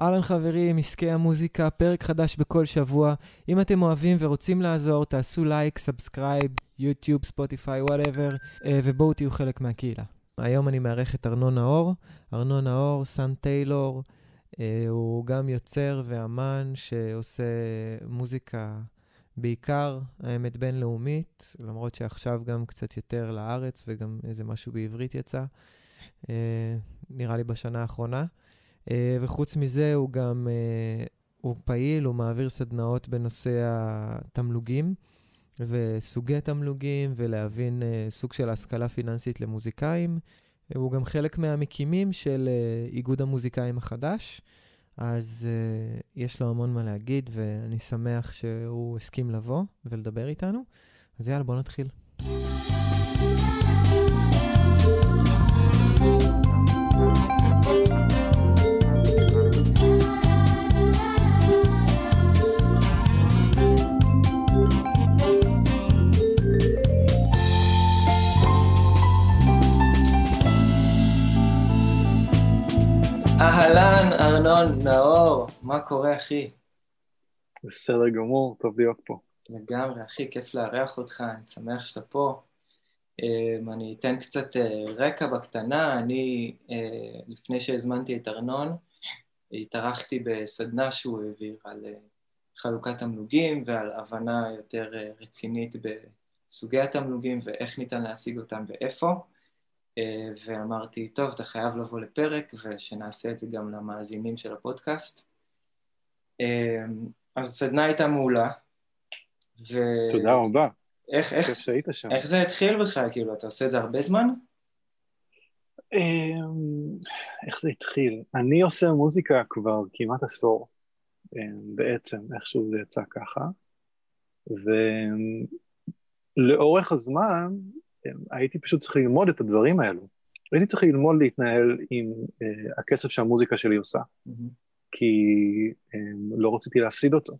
אהלן חברים, עסקי המוזיקה, פרק חדש בכל שבוע. אם אתם אוהבים ורוצים לעזור, תעשו לייק, subscribe, יוטיוב, ספוטיפיי, whatever, ובואו תהיו חלק מהקהילה. היום אני מארח את ארנון נאור. ארנון נאור, Sun Tailor, אה, הוא גם יוצר ואמן שעושה מוזיקה בעיקר, האמת, בינלאומית, למרות שעכשיו גם קצת יותר לארץ וגם איזה משהו בעברית יצא, אה, נראה לי בשנה האחרונה. אה, וחוץ מזה, הוא גם, אה, הוא פעיל, הוא מעביר סדנאות בנושא התמלוגים וסוגי תמלוגים, ולהבין אה, סוג של השכלה פיננסית למוזיקאים. הוא גם חלק מהמקימים של איגוד המוזיקאים החדש, אז יש לו המון מה להגיד, ואני שמח שהוא הסכים לבוא ולדבר איתנו. אז יאללה, בוא נתחיל. אהלן, ארנון, נאור, מה קורה, אחי? בסדר גמור, טוב להיות פה. לגמרי, אחי, כיף לארח אותך, אני שמח שאתה פה. Um, אני אתן קצת uh, רקע בקטנה, אני, uh, לפני שהזמנתי את ארנון, התארחתי בסדנה שהוא העביר על uh, חלוקת תמלוגים ועל הבנה יותר uh, רצינית בסוגי התמלוגים ואיך ניתן להשיג אותם ואיפה. אה, ואמרתי, טוב, אתה חייב לבוא לפרק, ושנעשה את זה גם למאזינים של הפודקאסט. אה, אז הסדנה הייתה מעולה. ו... תודה רבה. איך, איך, איך זה התחיל בכלל? כאילו, אתה עושה את זה הרבה זמן? אה, איך זה התחיל? אני עושה מוזיקה כבר כמעט עשור, בעצם, איכשהו זה יצא ככה. ולאורך הזמן הייתי פשוט צריך ללמוד את הדברים האלו. הייתי צריך ללמוד להתנהל עם uh, הכסף שהמוזיקה שלי עושה, mm-hmm. כי um, לא רציתי להפסיד אותו.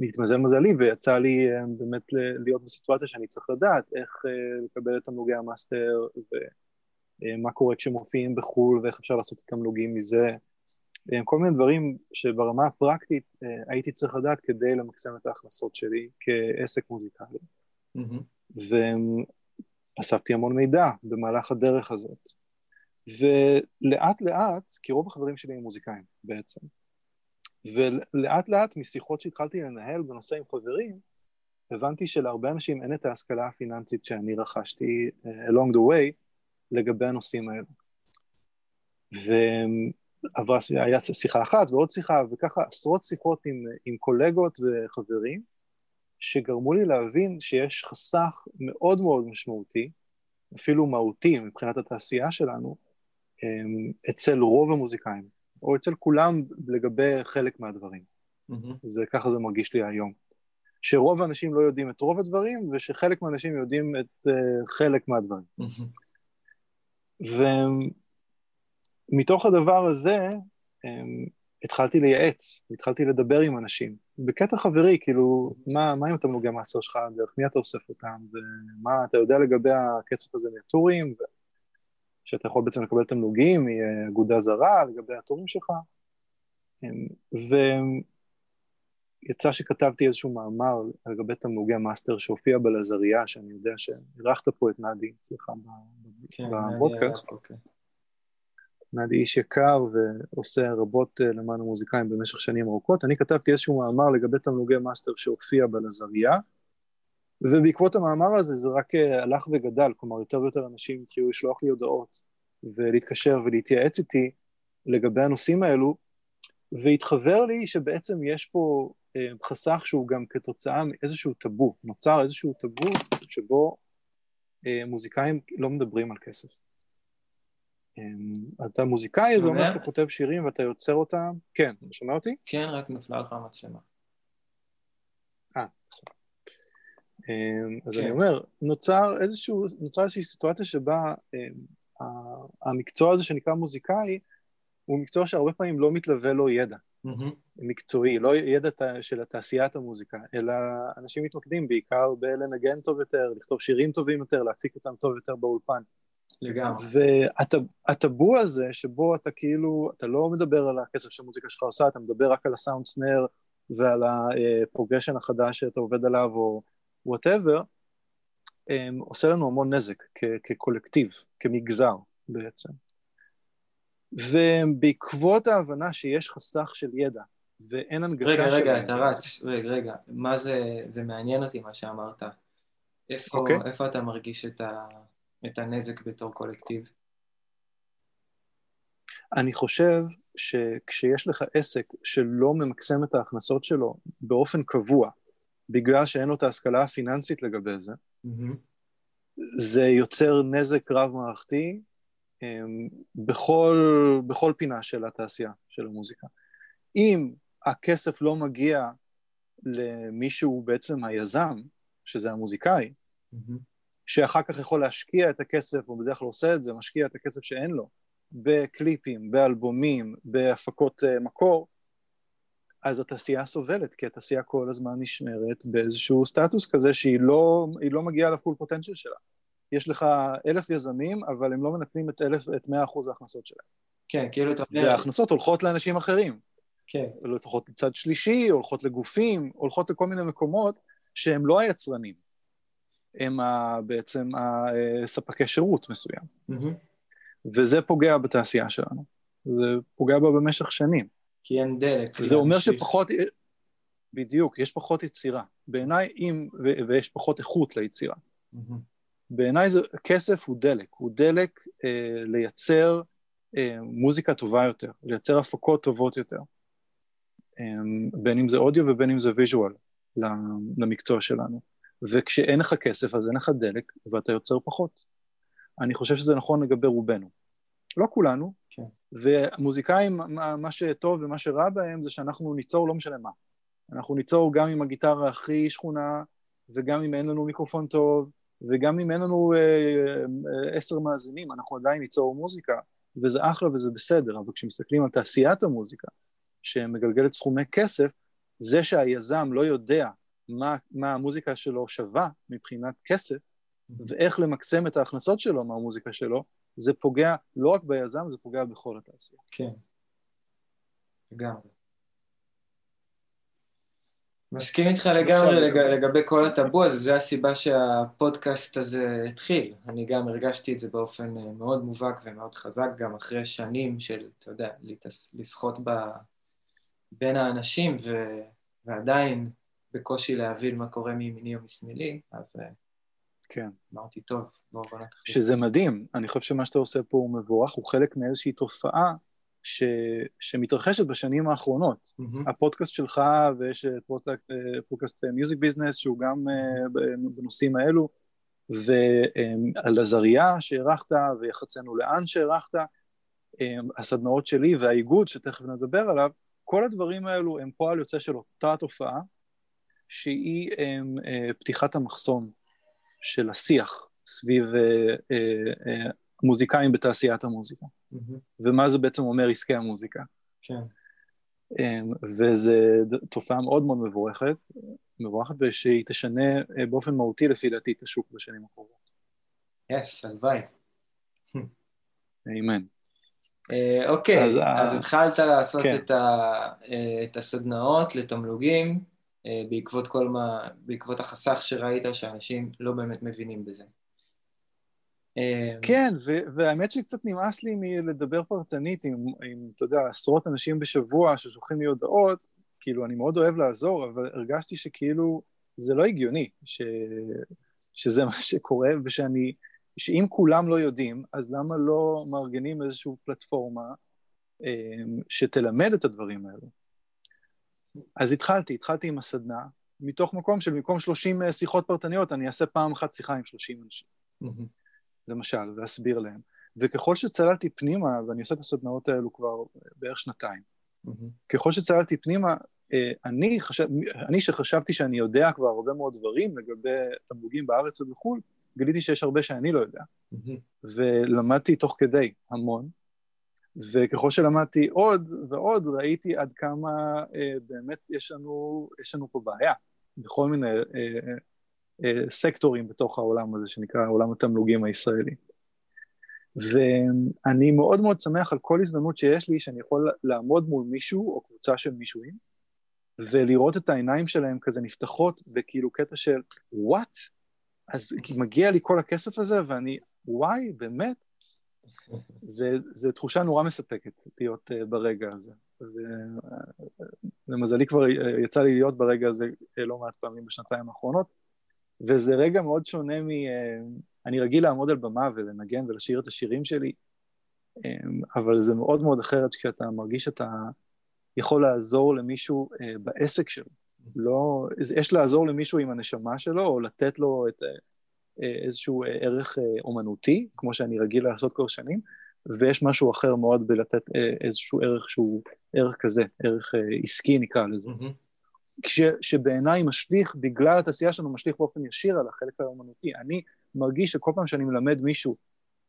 ולהתמזל uh, מזלי, ויצא לי uh, באמת להיות בסיטואציה שאני צריך לדעת איך uh, לקבל את תמלוגי המאסטר, ומה uh, קורה כשמופיעים בחו"ל, ואיך אפשר לעשות את התמלוגים מזה. כל מיני דברים שברמה הפרקטית הייתי צריך לדעת כדי למקסם את ההכנסות שלי כעסק מוזיקלי. ואספתי המון מידע במהלך הדרך הזאת. ולאט לאט, כי רוב החברים שלי הם מוזיקאים בעצם, ולאט לאט משיחות שהתחלתי לנהל בנושא עם חברים, הבנתי שלהרבה אנשים אין את ההשכלה הפיננסית שאני רכשתי uh, along the way לגבי הנושאים האלו. ועברה, היה שיחה אחת ועוד שיחה, וככה עשרות שיחות עם, עם קולגות וחברים, שגרמו לי להבין שיש חסך מאוד מאוד משמעותי, אפילו מהותי מבחינת התעשייה שלנו, אמ, אצל רוב המוזיקאים, או אצל כולם לגבי חלק מהדברים. Mm-hmm. זה ככה זה מרגיש לי היום. שרוב האנשים לא יודעים את רוב הדברים, ושחלק מהאנשים יודעים את uh, חלק מהדברים. Mm-hmm. ומתוך הדבר הזה, um, התחלתי לייעץ, התחלתי לדבר עם אנשים. בקטע חברי, כאילו, מה, מה עם התמלוגי המאסר שלך, דרך מי אתה אוסף אותם, ומה, אתה יודע לגבי הכסף הזה מהטורים, שאתה יכול בעצם לקבל תמלוגים מאגודה זרה לגבי הטורים שלך. ויצא שכתבתי איזשהו מאמר לגבי תמלוגי המאסטר שהופיע בלזריה, שאני יודע שאירחת פה את נדי אצלך כן, בברודקאסט. אוקיי. נדי איש יקר ועושה רבות אה, למען המוזיקאים במשך שנים ארוכות. אני כתבתי איזשהו מאמר לגבי תמלוגי מאסטר שהופיע בגלזריה, ובעקבות המאמר הזה זה רק אה, הלך וגדל, כלומר יותר ויותר אנשים התחילו לשלוח לי הודעות ולהתקשר ולהתייעץ איתי לגבי הנושאים האלו, והתחבר לי שבעצם יש פה אה, חסך שהוא גם כתוצאה מאיזשהו טאבו, נוצר איזשהו טאבו שבו מוזיקאים לא מדברים על כסף. אמ, אתה מוזיקאי, זה אומר שאתה כותב שירים ואתה יוצר אותם. כן, שומע אותי? כן, רק נפלה לך המצלמה. אה, נכון. אמ, אז אני כן. אומר, נוצר איזשהו, נוצר איזושהי סיטואציה שבה אמ, המקצוע הזה שנקרא מוזיקאי, הוא מקצוע שהרבה פעמים לא מתלווה לו ידע מקצועי, לא ידע של תעשיית המוזיקה, אלא אנשים מתמקדים בעיקר בלנגן טוב יותר, לכתוב שירים טובים יותר, להפיק אותם טוב יותר באולפן. לגמרי. והטאבו הזה, שבו אתה כאילו, אתה לא מדבר על הכסף שהמוזיקה שלך עושה, אתה מדבר רק על הסאונד סנר ועל הפרוגרשן החדש שאתה עובד עליו, או וואטאבר, עושה לנו המון נזק כקולקטיב, כמגזר בעצם. ובעקבות ההבנה שיש חסך של ידע ואין הנגשה רגע, רגע, רגע, אתה רץ, רגע, רגע, מה זה, זה מעניין אותי מה שאמרת. איפה, okay. אוקיי. איפה אתה מרגיש את, ה, את הנזק בתור קולקטיב? אני חושב שכשיש לך עסק שלא ממקסם את ההכנסות שלו באופן קבוע, בגלל שאין לו את ההשכלה הפיננסית לגבי זה, mm-hmm. זה יוצר נזק רב-מערכתי um, בכל, בכל פינה של התעשייה, של המוזיקה. אם הכסף לא מגיע למישהו בעצם היזם, שזה המוזיקאי, mm-hmm. שאחר כך יכול להשקיע את הכסף, הוא בדרך כלל עושה את זה, משקיע את הכסף שאין לו, בקליפים, באלבומים, בהפקות uh, מקור, אז התעשייה סובלת, כי התעשייה כל הזמן נשמרת באיזשהו סטטוס כזה שהיא לא, לא מגיעה לפול פוטנציאל שלה. יש לך אלף יזמים, אבל הם לא מנצלים את, אלף, את מאה אחוז ההכנסות שלהם. כן, כאילו אתה אומר... וההכנסות הולכות לאנשים אחרים. כן. הולכות לצד שלישי, הולכות לגופים, הולכות לכל מיני מקומות שהם לא היצרנים, הם ה, בעצם הספקי שירות מסוים. Mm-hmm. וזה פוגע בתעשייה שלנו. זה פוגע בה במשך שנים. כי אין דלק. זה אומר שפחות, בדיוק, יש פחות יצירה. בעיניי, אם, ו, ויש פחות איכות ליצירה. Mm-hmm. בעיניי זה, כסף הוא דלק, הוא דלק אה, לייצר אה, מוזיקה טובה יותר, לייצר הפקות טובות יותר. אה, בין אם זה אודיו ובין אם זה visual למקצוע שלנו. וכשאין לך כסף אז אין לך דלק ואתה יוצר פחות. אני חושב שזה נכון לגבי רובנו. לא כולנו, כן. ומוזיקאים, מה, מה שטוב ומה שרע בהם זה שאנחנו ניצור לא משנה מה. אנחנו ניצור גם עם הגיטרה הכי שכונה, וגם אם אין לנו מיקרופון טוב, וגם אם אין לנו אה, אה, עשר מאזינים, אנחנו עדיין ניצור מוזיקה, וזה אחלה וזה בסדר, אבל כשמסתכלים על תעשיית המוזיקה, שמגלגלת סכומי כסף, זה שהיזם לא יודע מה, מה המוזיקה שלו שווה מבחינת כסף, ואיך למקסם את ההכנסות שלו מהמוזיקה שלו, זה פוגע לא רק ביזם, זה פוגע בכל התעשייה. כן, לגמרי. מסכים איתך לגמרי לג... לגבי כל הטאבו הזה, זה הסיבה שהפודקאסט הזה התחיל. אני גם הרגשתי את זה באופן אה, מאוד מובהק ומאוד חזק, גם אחרי שנים של, אתה יודע, לשחות ב... בין האנשים ו... ועדיין בקושי להבין מה קורה מימיני או משמאלי, אז אה, כן. אמרתי, טוב, בואו בוא נתחיל. שזה מדהים, אני חושב שמה שאתה עושה פה הוא מבורך, הוא חלק מאיזושהי תופעה ש, שמתרחשת בשנים האחרונות. Mm-hmm. הפודקאסט שלך, ויש פודקאסט מיוזיק ביזנס, שהוא גם mm-hmm. בנושאים האלו, ועל עזריה שאירחת, ויחצנו לאן שאירחת, הסדנאות שלי והאיגוד, שתכף נדבר עליו, כל הדברים האלו הם פועל יוצא של אותה תופעה, שהיא הם, פתיחת המחסום של השיח סביב מוזיקאים בתעשיית המוזיקה. Mm-hmm. ומה זה בעצם אומר עסקי המוזיקה. כן. אמ, וזו תופעה מאוד מאוד מבורכת, מבורכת ושהיא תשנה אה, באופן מהותי לפי דעתי את השוק בשנים הקרובות. יס, הלוואי. אמן. אה, אוקיי, אז התחלת לעשות כן. אה, את הסדנאות לתמלוגים בעקבות כל מה, בעקבות החסך שראית שאנשים לא באמת מבינים בזה. אמ, כן, והאמת שקצת נמאס לי מלדבר פרטנית עם, עם, אתה יודע, עשרות אנשים בשבוע ששולחים לי הודעות, כאילו, אני מאוד אוהב לעזור, אבל הרגשתי שכאילו זה לא הגיוני ש, שזה מה שקורה, ושאני, שאם כולם לא יודעים, אז למה לא מארגנים איזושהי פלטפורמה אמ, שתלמד את הדברים האלו? אז התחלתי, התחלתי עם הסדנה, מתוך מקום של במקום 30 שיחות פרטניות, אני אעשה פעם אחת שיחה עם 30 אנשים. Mm-hmm. למשל, ואסביר להם. וככל שצללתי פנימה, ואני עושה את הסדנאות האלו כבר בערך שנתיים, mm-hmm. ככל שצללתי פנימה, אה, אני, חשב, אני שחשבתי שאני יודע כבר הרבה מאוד דברים לגבי תמלוגים בארץ ובחו"ל, גיליתי שיש הרבה שאני לא יודע. Mm-hmm. ולמדתי תוך כדי המון, וככל שלמדתי עוד ועוד, ראיתי עד כמה אה, באמת יש לנו, יש לנו פה בעיה בכל מיני אה, אה, סקטורים בתוך העולם הזה שנקרא עולם התמלוגים הישראלי. ואני מאוד מאוד שמח על כל הזדמנות שיש לי שאני יכול לעמוד מול מישהו או קבוצה של מישהוים ולראות את העיניים שלהם כזה נפתחות בכאילו קטע של וואט? אז מגיע לי כל הכסף הזה ואני, וואי, באמת? זה, זה תחושה נורא מספקת להיות uh, ברגע הזה. ולמזלי כבר יצא לי להיות ברגע הזה לא מעט פעמים בשנתיים האחרונות, וזה רגע מאוד שונה מ... אני רגיל לעמוד על במה ולנגן ולשיר את השירים שלי, אבל זה מאוד מאוד אחרת כשאתה מרגיש שאתה יכול לעזור למישהו אה, בעסק שלו. לא, יש לעזור למישהו עם הנשמה שלו, או לתת לו את אה, איזשהו ערך אה, אומנותי, כמו שאני רגיל לעשות כל שנים, ויש משהו אחר מאוד בלתת איזשהו ערך שהוא ערך כזה, ערך עסקי נקרא לזה. Mm-hmm. שבעיניי משליך, בגלל התעשייה שלנו, משליך באופן ישיר על החלק האומנותי. אני מרגיש שכל פעם שאני מלמד מישהו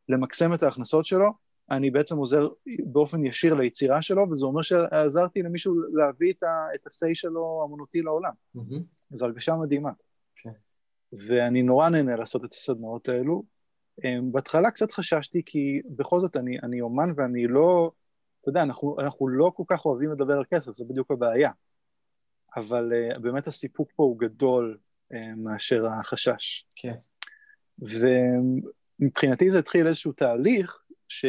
למקסם את ההכנסות שלו, אני בעצם עוזר באופן ישיר ליצירה שלו, וזה אומר שעזרתי למישהו להביא את, ה-say שלו אמנותי לעולם. Mm-hmm. זו הרגשה מדהימה. ואני נורא נהנה לעשות את הסדנאות האלו. אמ, בהתחלה קצת חששתי, כי בכל זאת אני, אני אומן ואני לא, אתה יודע, אנחנו, אנחנו לא כל כך אוהבים לדבר על כסף, זה בדיוק הבעיה. אבל uh, באמת הסיפוק פה הוא גדול uh, מאשר החשש. כן. ומבחינתי זה התחיל איזשהו תהליך ש...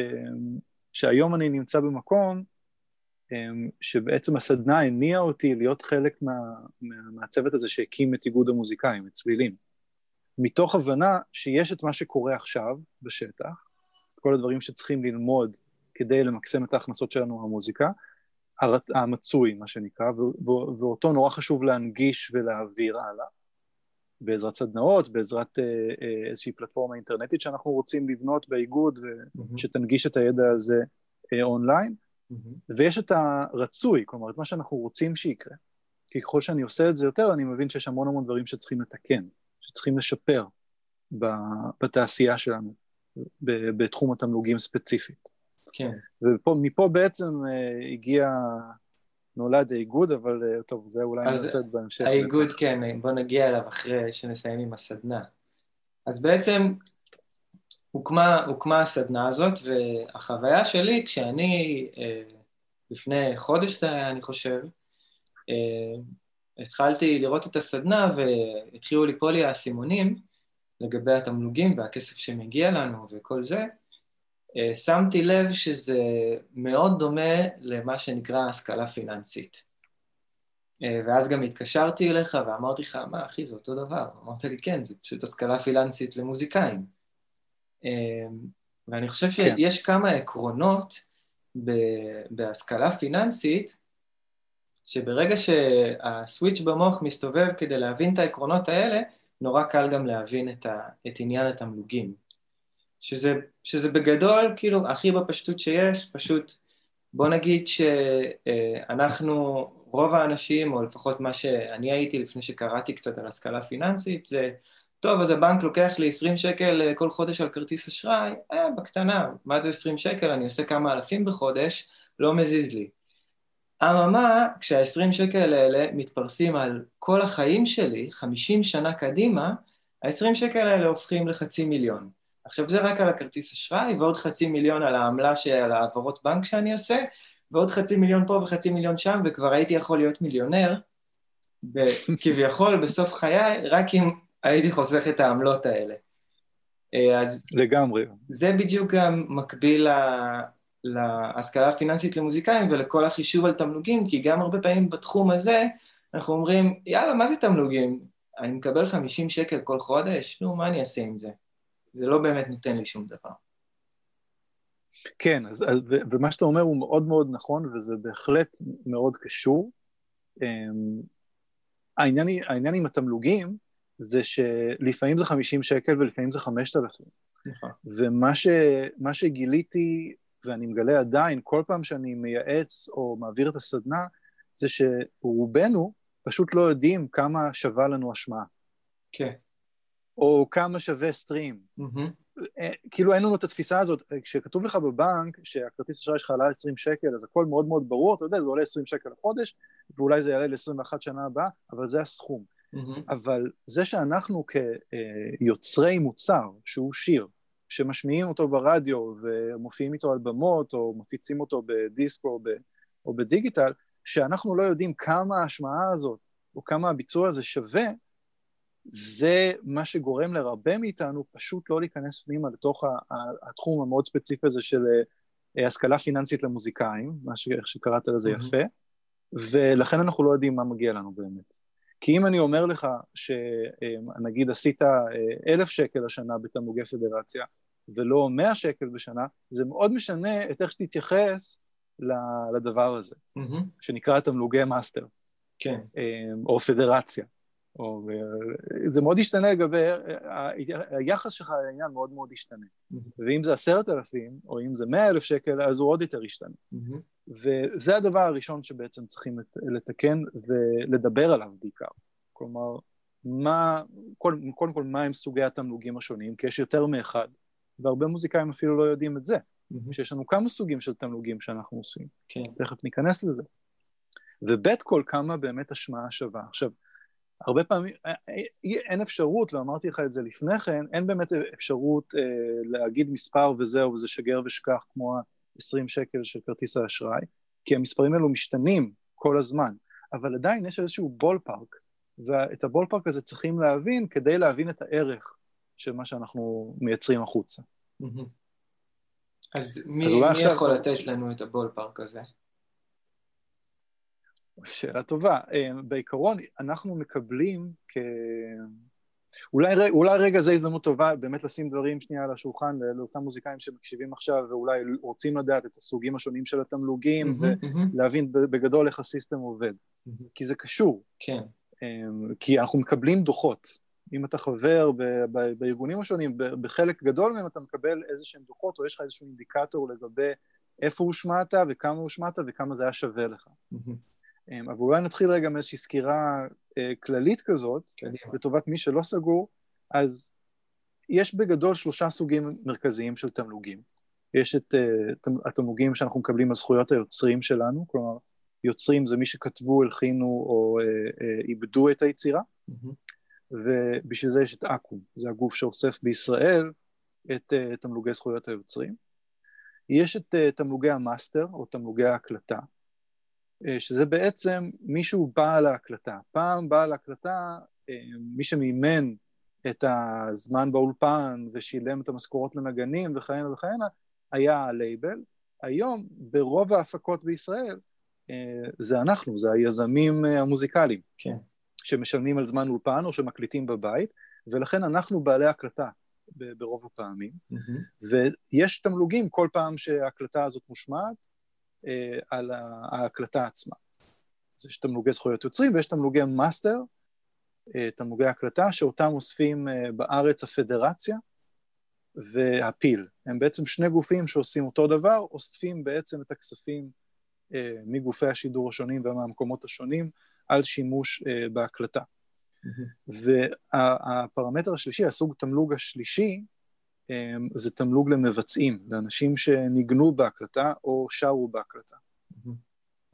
שהיום אני נמצא במקום אמ, שבעצם הסדנה הניעה אותי להיות חלק מה... מהצוות הזה שהקים את איגוד המוזיקאים, את צלילים. מתוך הבנה שיש את מה שקורה עכשיו בשטח, כל הדברים שצריכים ללמוד כדי למקסם את ההכנסות שלנו במוזיקה, המצוי, מה שנקרא, ואותו נורא חשוב להנגיש ולהעביר הלאה. בעזרת סדנאות, בעזרת אה, אה, איזושהי פלטפורמה אינטרנטית שאנחנו רוצים לבנות באיגוד. שתנגיש את הידע הזה אה, אונליין. ויש את הרצוי, כלומר, את מה שאנחנו רוצים שיקרה. כי ככל שאני עושה את זה יותר, אני מבין שיש המון המון דברים שצריכים לתקן, שצריכים לשפר בתעשייה שלנו, בתחום התמלוגים ספציפית. כן. ומפה בעצם הגיע נולד האיגוד, אבל אה, טוב, זה אולי את בהמשך. האיגוד, כן, בוא נגיע אליו אחרי שנסיים עם הסדנה. אז בעצם הוקמה, הוקמה הסדנה הזאת, והחוויה שלי, כשאני, אה, לפני חודש זה היה, אני חושב, אה, התחלתי לראות את הסדנה והתחילו ליפול לי האסימונים לגבי התמלוגים והכסף שמגיע לנו וכל זה, אה, שמתי לב שזה מאוד דומה למה שנקרא השכלה פיננסית. אה, ואז גם התקשרתי אליך ואמרתי לך, מה אחי, זה אותו דבר. אמרת לי, כן, זה פשוט השכלה פיננסית למוזיקאים. אה, ואני חושב כן. שיש כמה עקרונות בהשכלה פיננסית, שברגע שהסוויץ' במוח מסתובב כדי להבין את העקרונות האלה, נורא קל גם להבין את, ה, את עניין התמלוגים. שזה, שזה בגדול, כאילו, הכי בפשטות שיש, פשוט בוא נגיד שאנחנו, רוב האנשים, או לפחות מה שאני הייתי לפני שקראתי קצת על השכלה פיננסית, זה, טוב, אז הבנק לוקח לי 20 שקל אה, כל חודש על כרטיס אשראי, אה, בקטנה, מה זה 20 שקל? אני עושה כמה אלפים בחודש, לא מזיז לי. אממה, כשה-20 שקל האלה מתפרסים על כל החיים שלי, 50 שנה קדימה, ה-20 שקל האלה הופכים לחצי מיליון. עכשיו זה רק על הכרטיס אשראי, ועוד חצי מיליון על העמלה של העברות בנק שאני עושה, ועוד חצי מיליון פה וחצי מיליון שם, וכבר הייתי יכול להיות מיליונר, כביכול בסוף חיי, רק אם הייתי חוסך את העמלות האלה. אה, אז לגמרי. זה בדיוק גם מקביל להשכלה הפיננסית למוזיקאים ולכל החישוב על תמלוגים, כי גם הרבה פעמים בתחום הזה אנחנו אומרים, יאללה, מה זה תמלוגים? אני מקבל 50 שקל כל חודש? נו, מה אני אעשה עם זה? זה לא באמת נותן לי שום דבר. כן, אז, אז, ומה שאתה אומר הוא מאוד מאוד נכון, וזה בהחלט מאוד קשור. אמ, העניין, העניין עם התמלוגים זה שלפעמים זה 50 שקל ולפעמים זה 5,000. נכון. ומה שגיליתי, ואני מגלה עדיין, כל פעם שאני מייעץ או מעביר את הסדנה, זה שרובנו פשוט לא יודעים כמה שווה לנו השמעה. כן. או כמה שווה סטרים. Mm-hmm. כאילו אין לנו את התפיסה הזאת, כשכתוב לך בבנק שהכרטיס אשראי שלך עלה 20 שקל, אז הכל מאוד מאוד ברור, אתה יודע, זה עולה 20 שקל לחודש, ואולי זה יעלה ל-21 שנה הבאה, אבל זה הסכום. Mm-hmm. אבל זה שאנחנו כיוצרי מוצר, שהוא שיר, שמשמיעים אותו ברדיו ומופיעים איתו על במות או מפיצים אותו בדיסק או, ב, או בדיגיטל, שאנחנו לא יודעים כמה ההשמעה הזאת או כמה הביצוע הזה שווה, זה מה שגורם לרבה מאיתנו פשוט לא להיכנס פנימה לתוך התחום המאוד ספציפי הזה של אה, השכלה פיננסית למוזיקאים, מה שקראת לזה יפה, ולכן אנחנו לא יודעים מה מגיע לנו באמת. כי אם אני אומר לך שנגיד עשית אה, אלף שקל השנה בתמלוגי פדרציה ולא מאה שקל בשנה, זה מאוד משנה את איך שתתייחס לדבר הזה, mm-hmm. שנקרא תמלוגי מאסטר. כן. אה, או פדרציה. או, זה מאוד ישתנה לגבי, היחס שלך לעניין מאוד מאוד ישתנה. Mm-hmm. ואם זה עשרת אלפים, או אם זה מאה אלף שקל, אז הוא עוד יותר ישתנה. Mm-hmm. וזה הדבר הראשון שבעצם צריכים לתקן ולדבר עליו בעיקר. כלומר, מה, קודם, קודם כל, מה הם סוגי התמלוגים השונים, כי יש יותר מאחד, והרבה מוזיקאים אפילו לא יודעים את זה, mm-hmm. שיש לנו כמה סוגים של תמלוגים שאנחנו עושים. כן. תכף ניכנס לזה. וב' כל כמה באמת השמעה שווה. עכשיו, הרבה פעמים, אה, אה, אין אפשרות, ואמרתי לך את זה לפני כן, אין באמת אפשרות אה, להגיד מספר וזהו, וזה שגר ושכח כמו ה-20 שקל של כרטיס האשראי, כי המספרים האלו משתנים כל הזמן, אבל עדיין יש איזשהו בול פארק, ואת הבול פארק הזה צריכים להבין כדי להבין את הערך של מה שאנחנו מייצרים החוצה. אז מי, אז מי עכשיו... יכול לתת לנו את הבול פארק הזה? שאלה טובה. אה, בעיקרון, אנחנו מקבלים כ... אולי, אולי רגע זה הזדמנות טובה באמת לשים דברים שנייה על השולחן לאותם מוזיקאים שמקשיבים עכשיו ואולי רוצים לדעת את הסוגים השונים של התמלוגים mm-hmm, ולהבין mm-hmm. בגדול איך הסיסטם עובד. Mm-hmm. כי זה קשור. כן. אמ, כי אנחנו מקבלים דוחות. אם אתה חבר ב- ב- בארגונים השונים, בחלק גדול מהם אתה מקבל איזה שהם דוחות או יש לך איזשהו אינדיקטור לגבי איפה הושמעת וכמה הושמעת וכמה זה היה שווה לך. Mm-hmm. אמ, אבל אולי נתחיל רגע מאיזושהי סקירה אה, כללית כזאת, קדימה. לטובת מי שלא סגור, אז יש בגדול שלושה סוגים מרכזיים של תמלוגים. יש את uh, התמלוגים שאנחנו מקבלים על זכויות היוצרים שלנו, כלומר, יוצרים זה מי שכתבו, הלחינו או uh, uh, איבדו את היצירה, mm-hmm. ובשביל זה יש את אקו"ם, זה הגוף שאוסף בישראל את תמלוגי זכויות היוצרים. יש את תמלוגי המאסטר או תמלוגי ההקלטה, אה, שזה בעצם מישהו בעל ההקלטה. פעם בעל ההקלטה, אה, מי שמימן את הזמן באולפן ושילם את המשכורות לנגנים וכהנה וכהנה, היה הלייבל. היום, ברוב ההפקות בישראל, אה, זה אנחנו, זה היזמים המוזיקליים. כן. שמשלמים על זמן אולפן או שמקליטים בבית, ולכן אנחנו בעלי הקלטה ברוב הפעמים. Mm-hmm. ויש תמלוגים כל פעם שההקלטה הזאת מושמעת, אה, על ההקלטה עצמה. אז יש תמלוגי זכויות יוצרים ויש תמלוגי מאסטר, אה, תמלוגי הקלטה, שאותם אוספים אה, בארץ הפדרציה והפיל. הם בעצם שני גופים שעושים אותו דבר, אוספים בעצם את הכספים מגופי השידור השונים ומהמקומות השונים על שימוש בהקלטה. Mm-hmm. והפרמטר השלישי, הסוג תמלוג השלישי, זה תמלוג למבצעים, לאנשים שניגנו בהקלטה או שרו בהקלטה.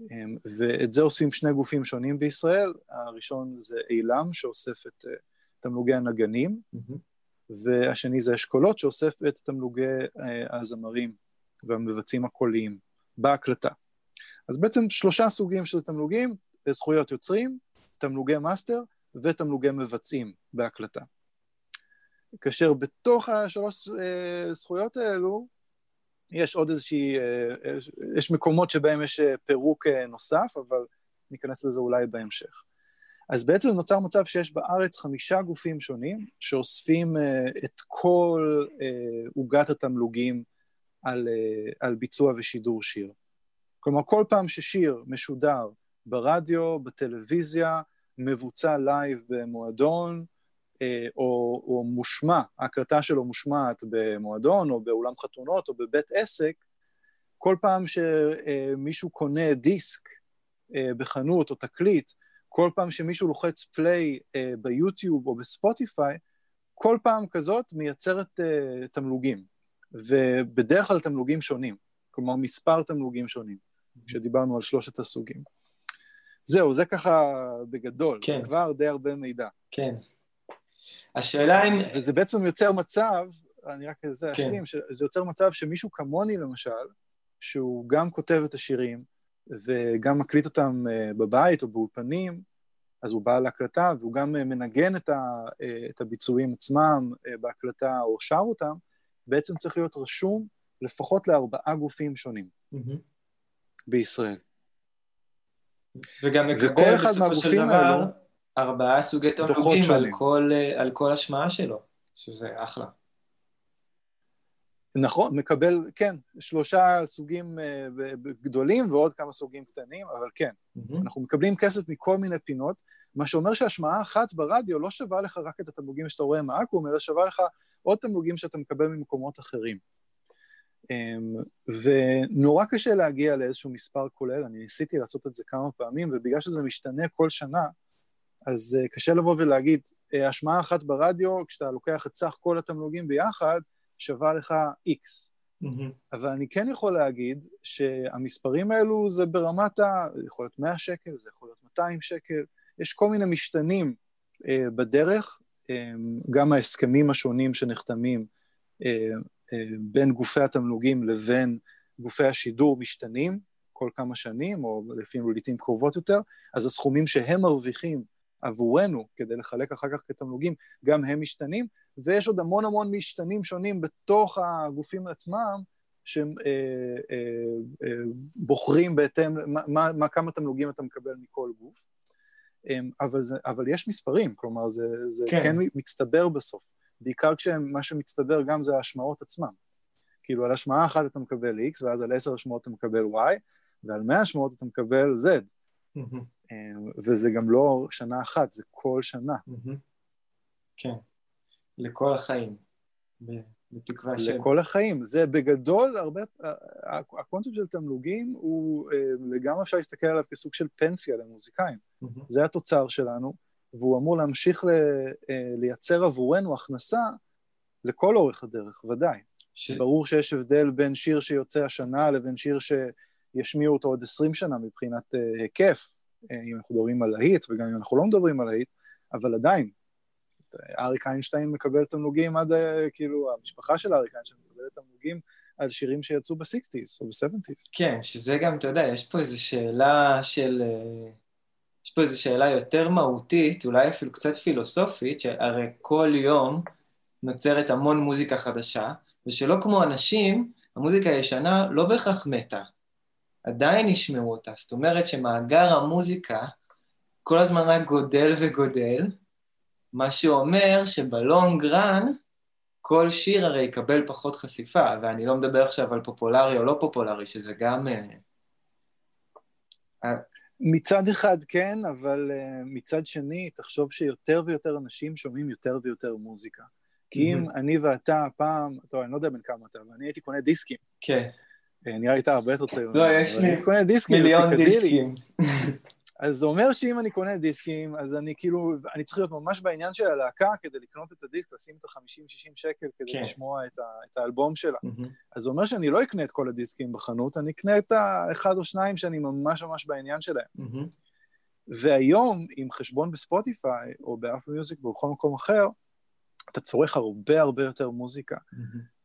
אמ, ואת זה עושים שני גופים שונים בישראל, הראשון זה אילם שאוסף את אה, תמלוגי הנגנים, והשני זה אשכולות שאוסף את תמלוגי אה, הזמרים והמבצעים הקוליים בהקלטה. אז בעצם שלושה סוגים של תמלוגים, זכויות יוצרים, תמלוגי מאסטר ותמלוגי מבצעים בהקלטה. כאשר בתוך השלוש אה, זכויות האלו, יש עוד איזושהי, אה, יש מקומות שבהם יש אה, פירוק נוסף, אבל ניכנס לזה אולי בהמשך. אז בעצם נוצר מצב שיש בארץ חמישה גופים שונים שאוספים את כל עוגת התמלוגים על, על ביצוע ושידור שיר. כלומר, כל פעם ששיר משודר ברדיו, בטלוויזיה, מבוצע live במועדון, אה, או, או מושמע, ההקלטה שלו מושמעת במועדון או באולם חתונות או בבית עסק, כל פעם שמישהו קונה דיסק אה, בחנות או תקליט, כל פעם שמישהו לוחץ play אה, ביוטיוב או בספוטיפיי, כל פעם כזאת מייצרת תמלוגים, ובדרך כלל תמלוגים שונים, כלומר מספר תמלוגים שונים, כשדיברנו על שלושת הסוגים. זהו, זה ככה בגדול, כן. זה כבר די הרבה מידע. כן. השאלה אם... וזה בעצם יוצר מצב, אני רק זה כן. אשלים, שזה יוצר מצב שמישהו כמוני למשל, שהוא גם כותב את השירים וגם מקליט אותם אה, בבית או באולפנים, אז הוא בא להקלטה והוא גם אה, מנגן את, ה, אה, את הביצועים עצמם בהקלטה או שר אותם, בעצם צריך להיות רשום לפחות לארבעה גופים שונים mm-hmm. בישראל. וגם מקבל בסופו של דבר האלו, ארבעה סוגי תמלוגים על כל, על כל השמעה שלו, שזה אחלה. נכון, מקבל, כן, שלושה סוגים uh, גדולים ועוד כמה סוגים קטנים, אבל כן, mm-hmm. אנחנו מקבלים כסף מכל מיני פינות, מה שאומר שהשמעה אחת ברדיו לא שווה לך רק את התמלוגים שאתה רואה מהאקו"ם, אלא שווה לך עוד תמלוגים שאתה מקבל ממקומות אחרים. Um, ונורא קשה להגיע לאיזשהו מספר כולל, אני ניסיתי לעשות את זה כמה פעמים, ובגלל שזה משתנה כל שנה, אז uh, קשה לבוא ולהגיד, uh, השמעה אחת ברדיו, כשאתה לוקח את סך כל התמלוגים ביחד, שווה לך X. Mm-hmm. אבל אני כן יכול להגיד שהמספרים האלו זה ברמת ה... זה יכול להיות 100 שקל, זה יכול להיות 200 שקל, יש כל מיני משתנים אה, בדרך, אה, גם ההסכמים השונים שנחתמים אה, אה, בין גופי התמלוגים לבין גופי השידור משתנים כל כמה שנים, או לפעמים לעיתים קרובות יותר, אז הסכומים שהם מרוויחים עבורנו כדי לחלק אחר כך כתמלוגים, גם הם משתנים, ויש עוד המון המון משתנים שונים בתוך הגופים עצמם, שהם אה, אה, אה, בהתאם, מה, מה, מה, כמה תמלוגים אתה מקבל מכל גוף. אה, אבל, זה, אבל יש מספרים, כלומר זה, זה כן. כן מצטבר בסוף. בעיקר כשמה שמצטבר גם זה ההשמעות עצמם. כאילו על השמעה אחת אתה מקבל X, ואז על עשר השמעות אתה מקבל Y, ועל מאה השמעות אתה מקבל Z. אה, וזה גם לא שנה אחת, זה כל שנה. כן. לכל החיים. בתקווה ש... לכל החיים. זה בגדול, הרבה... הקונספט של תמלוגים הוא, אה, לגמרי אפשר להסתכל עליו כסוג של פנסיה למוזיקאים. זה התוצר שלנו, והוא אמור להמשיך. אה, לייצר עבורנו הכנסה לכל אורך הדרך, ודאי. ש... ברור שיש הבדל בין שיר שיוצא השנה לבין שיר שישמיעו אותו עוד עשרים שנה מבחינת uh, היקף, אם אנחנו מדברים על להיט, וגם אם אנחנו לא מדברים על להיט, אבל עדיין, אריק איינשטיין מקבל תמלוגים עד, אה, כאילו, המשפחה של אריק איינשטיין מקבלת תמלוגים על שירים שיצאו ב-60's או ב-70's. כן, שזה גם, אתה יודע, יש פה איזו שאלה של... אה, יש פה איזו שאלה יותר מהותית, אולי אפילו קצת פילוסופית, שהרי כל יום נוצרת המון מוזיקה חדשה, ושלא כמו אנשים, המוזיקה הישנה לא בהכרח מתה, עדיין ישמעו אותה. זאת אומרת שמאגר המוזיקה כל הזמן רק גודל וגודל, מה שאומר שבלונג רן, כל שיר הרי יקבל פחות חשיפה, ואני לא מדבר עכשיו על פופולרי או לא פופולרי, שזה גם... אה, מצד אחד כן, אבל uh, מצד שני, תחשוב שיותר ויותר אנשים שומעים יותר ויותר מוזיקה. כי אם אני ואתה פעם, טוב, אני לא יודע בין כמה אתה, אבל אני הייתי קונה דיסקים. כן. נראה לי אתה הרבה יותר צעיר. לא, יש לי מיליון דיסקים. אז זה אומר שאם אני קונה דיסקים, אז אני כאילו, אני צריך להיות ממש בעניין של הלהקה כדי לקנות את הדיסק, לשים את ה-50-60 שקל כדי כן. לשמוע את, ה, את האלבום שלה. Mm-hmm. אז זה אומר שאני לא אקנה את כל הדיסקים בחנות, אני אקנה את האחד או שניים שאני ממש ממש בעניין שלהם. Mm-hmm. והיום, עם חשבון בספוטיפיי, או באפל מיוזיק, או בכל מקום אחר, אתה צורך הרבה הרבה יותר מוזיקה. Mm-hmm.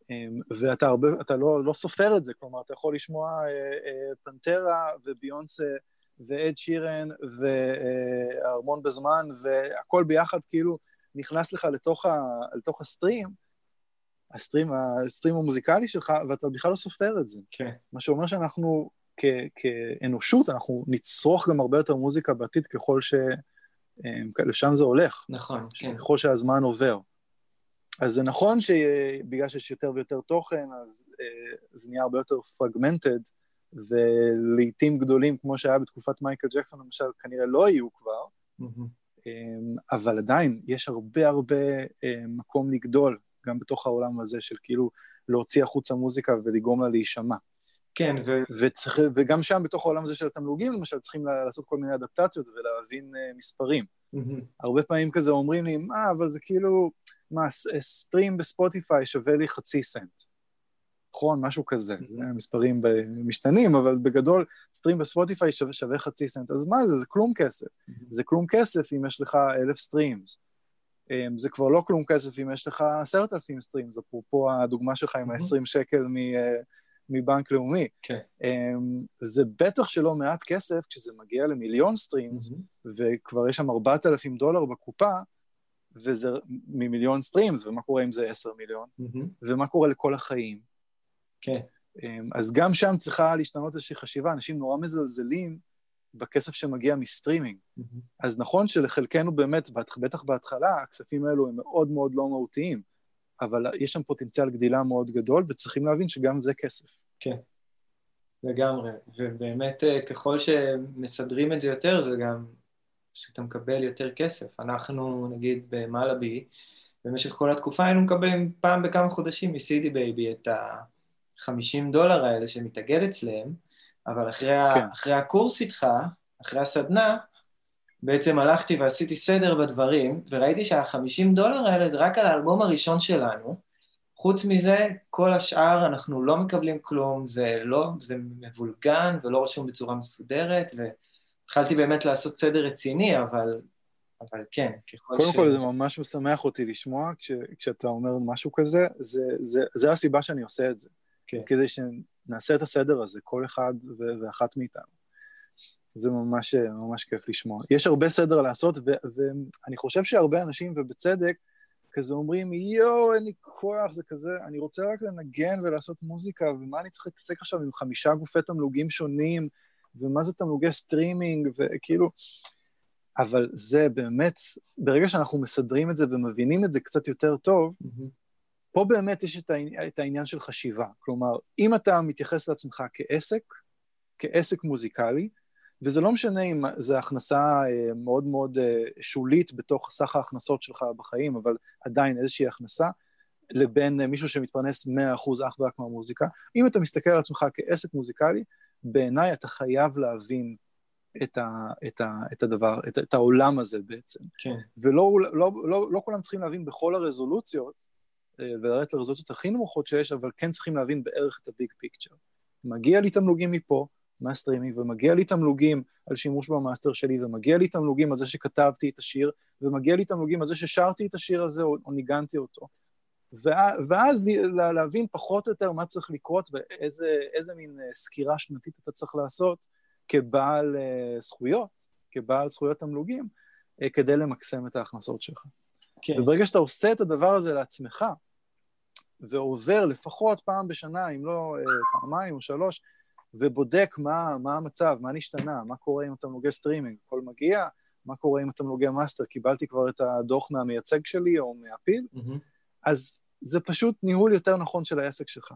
ואתה הרבה, אתה לא, לא סופר את זה, כלומר, אתה יכול לשמוע אה, אה, פנטרה וביונסה, ואד שירן והארמון בזמן, והכל ביחד כאילו נכנס לך לתוך, ה, לתוך הסטרים, הסטרים, הסטרים המוזיקלי שלך, ואתה בכלל לא סופר את זה. כן. מה שאומר שאנחנו כ, כאנושות, אנחנו נצרוך גם הרבה יותר מוזיקה בעתיד ככל ש... אה, לשם זה הולך. נכון, כן. ככל שהזמן עובר. אז זה נכון שבגלל שיש יותר ויותר תוכן, אז אה, זה נהיה הרבה יותר פרגמנטד, ולעיתים גדולים, כמו שהיה בתקופת מייקל ג'קסון למשל, כנראה לא יהיו כבר, mm-hmm. אבל עדיין יש הרבה הרבה אה, מקום לגדול, גם בתוך העולם הזה של כאילו להוציא החוצה מוזיקה ולגרום לה להישמע. כן, ו... וצריך, וגם שם, בתוך העולם הזה של התמלוגים, למשל, צריכים לעשות כל מיני אדפטציות ולהבין uh, מספרים. Mm-hmm. הרבה פעמים כזה אומרים לי, מה, אבל זה כאילו, מה, סטרים בספוטיפיי שווה לי חצי סנט. נכון? משהו כזה. Mm-hmm. המספרים משתנים, אבל בגדול stream בספוטיפיי שווה, שווה חצי סנט. אז מה זה? זה כלום כסף. Mm-hmm. זה כלום כסף אם יש לך אלף streams. אמ, זה כבר לא כלום כסף אם יש לך עשרת אלפים streams, אפרופו הדוגמה שלך עם ה-20 שקל אה, מבנק לאומי. כן. אמ, זה בטח שלא מעט כסף כשזה מגיע למיליון streams, וכבר יש שם 4,000 דולר בקופה, וזה ממיליון streams, ומה קורה אם זה 10 מיליון, ומה קורה לכל החיים. כן. אמ, אז גם שם צריכה להשתנות איזושהי חשיבה, אנשים נורא מזלזלים בכסף שמגיע מ streaming. Mm-hmm. אז נכון שלחלקנו באמת, בטח בהתחלה, הכספים האלו הם מאוד מאוד לא מהותיים, אבל יש שם פוטנציאל גדילה מאוד גדול, וצריכים להבין שגם זה כסף. כן, לגמרי. ובאמת, אה, ככל שמסדרים את זה יותר, זה גם שאתה מקבל יותר כסף. אנחנו, נגיד, במלאבי, במשך כל התקופה היינו מקבלים פעם בכמה חודשים מ-CD Baby את ה-50 דולר האלה שמתאגד אצלם, אבל אחרי, כן. ה, אחרי הקורס איתך, אחרי הסדנה, בעצם הלכתי ועשיתי סדר בדברים, וראיתי שה-50 דולר האלה זה רק על האלבום הראשון שלנו. חוץ מזה, כל השאר אנחנו לא מקבלים כלום, זה לא, זה מבולגן ולא רשום בצורה מסודרת, והתחלתי באמת לעשות סדר רציני, אבל, אבל כן, ככל קודם ש... קודם כל זה ממש משמח אותי לשמוע, כש, כשאתה אומר משהו כזה, זה, זה, זה הסיבה שאני עושה את זה. כן. כדי שנעשה את הסדר הזה, כל אחד ואחת מאיתנו. זה ממש, ממש כיף לשמוע. יש הרבה סדר לעשות, ואני חושב שהרבה אנשים, ובצדק, כזה אומרים, יואו, אין לי כוח, זה כזה, אני רוצה רק לנגן ולעשות מוזיקה, ומה אני צריך להתעסק עכשיו עם חמישה גופי תמלוגים שונים, ומה זה תמלוגי סטרימינג, וכאילו... אבל זה באמת, ברגע שאנחנו מסדרים את זה ומבינים את זה קצת יותר טוב, mm-hmm. פה באמת יש את, העניין, את העניין של חשיבה. כלומר, אם אתה מתייחס לעצמך כעסק, כעסק מוזיקלי, וזה לא משנה אם זו הכנסה אה, מאוד מאוד אה, שולית בתוך סך ההכנסות שלך בחיים, אבל עדיין איזושהי הכנסה, לבין אה, מישהו שמתפרנס 100% אך ורק מהמוזיקה. אם אתה מסתכל על עצמך כעסק מוזיקלי, בעיניי אתה חייב להבין את, ה, את, ה, את הדבר, את, את העולם הזה בעצם. כן. ולא לא, לא, לא כולם צריכים להבין בכל הרזולוציות, ולרדת לרזולוציות הכי נמוכות שיש, אבל כן צריכים להבין בערך את ה big picture. מגיע לי תמלוגים מפה, מהסטרימינג, ומגיע לי תמלוגים על שימוש במאסטר שלי, ומגיע לי תמלוגים על זה שכתבתי את השיר, ומגיע לי תמלוגים על זה ששרתי את השיר הזה או, או ניגנתי אותו. ואז להבין פחות או יותר מה צריך לקרות ואיזה מין אה, סקירה שנתית אתה צריך לעשות כבעל אה, זכויות, כבעל זכויות תמלוגים, אה, כדי למקסם את ההכנסות שלך. כן. וברגע שאתה עושה את הדבר הזה לעצמך, ועובר לפחות פעם בשנה, אם לא פעמיים או שלוש, ובודק מה, מה המצב, מה נשתנה, מה קורה עם התמלוגי סטרימינג, הכל מגיע, מה קורה עם התמלוגי מאסטר, קיבלתי כבר את הדוח מהמייצג שלי או מהפי"ל, mm-hmm. אז זה פשוט ניהול יותר נכון של העסק שלך.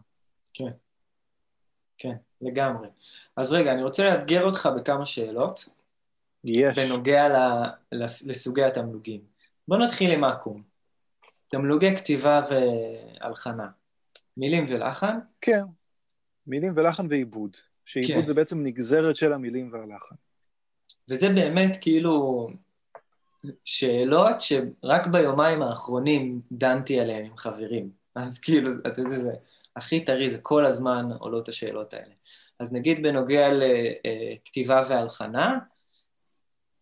כן, כן, לגמרי. אז רגע, אני רוצה לאתגר אותך בכמה שאלות. יש. בנוגע ל, לסוגי התמלוגים. בוא נתחיל עם אקו"ם. תמלוגי כתיבה והלחנה. מילים ולחן? כן, מילים ולחן ועיבוד, שעיבוד כן. זה בעצם נגזרת של המילים והלחן. וזה באמת כאילו שאלות שרק ביומיים האחרונים דנתי עליהן עם חברים. אז כאילו, אתה יודע, זה הכי טרי, זה כל הזמן עולות השאלות האלה. אז נגיד בנוגע לכתיבה והלחנה,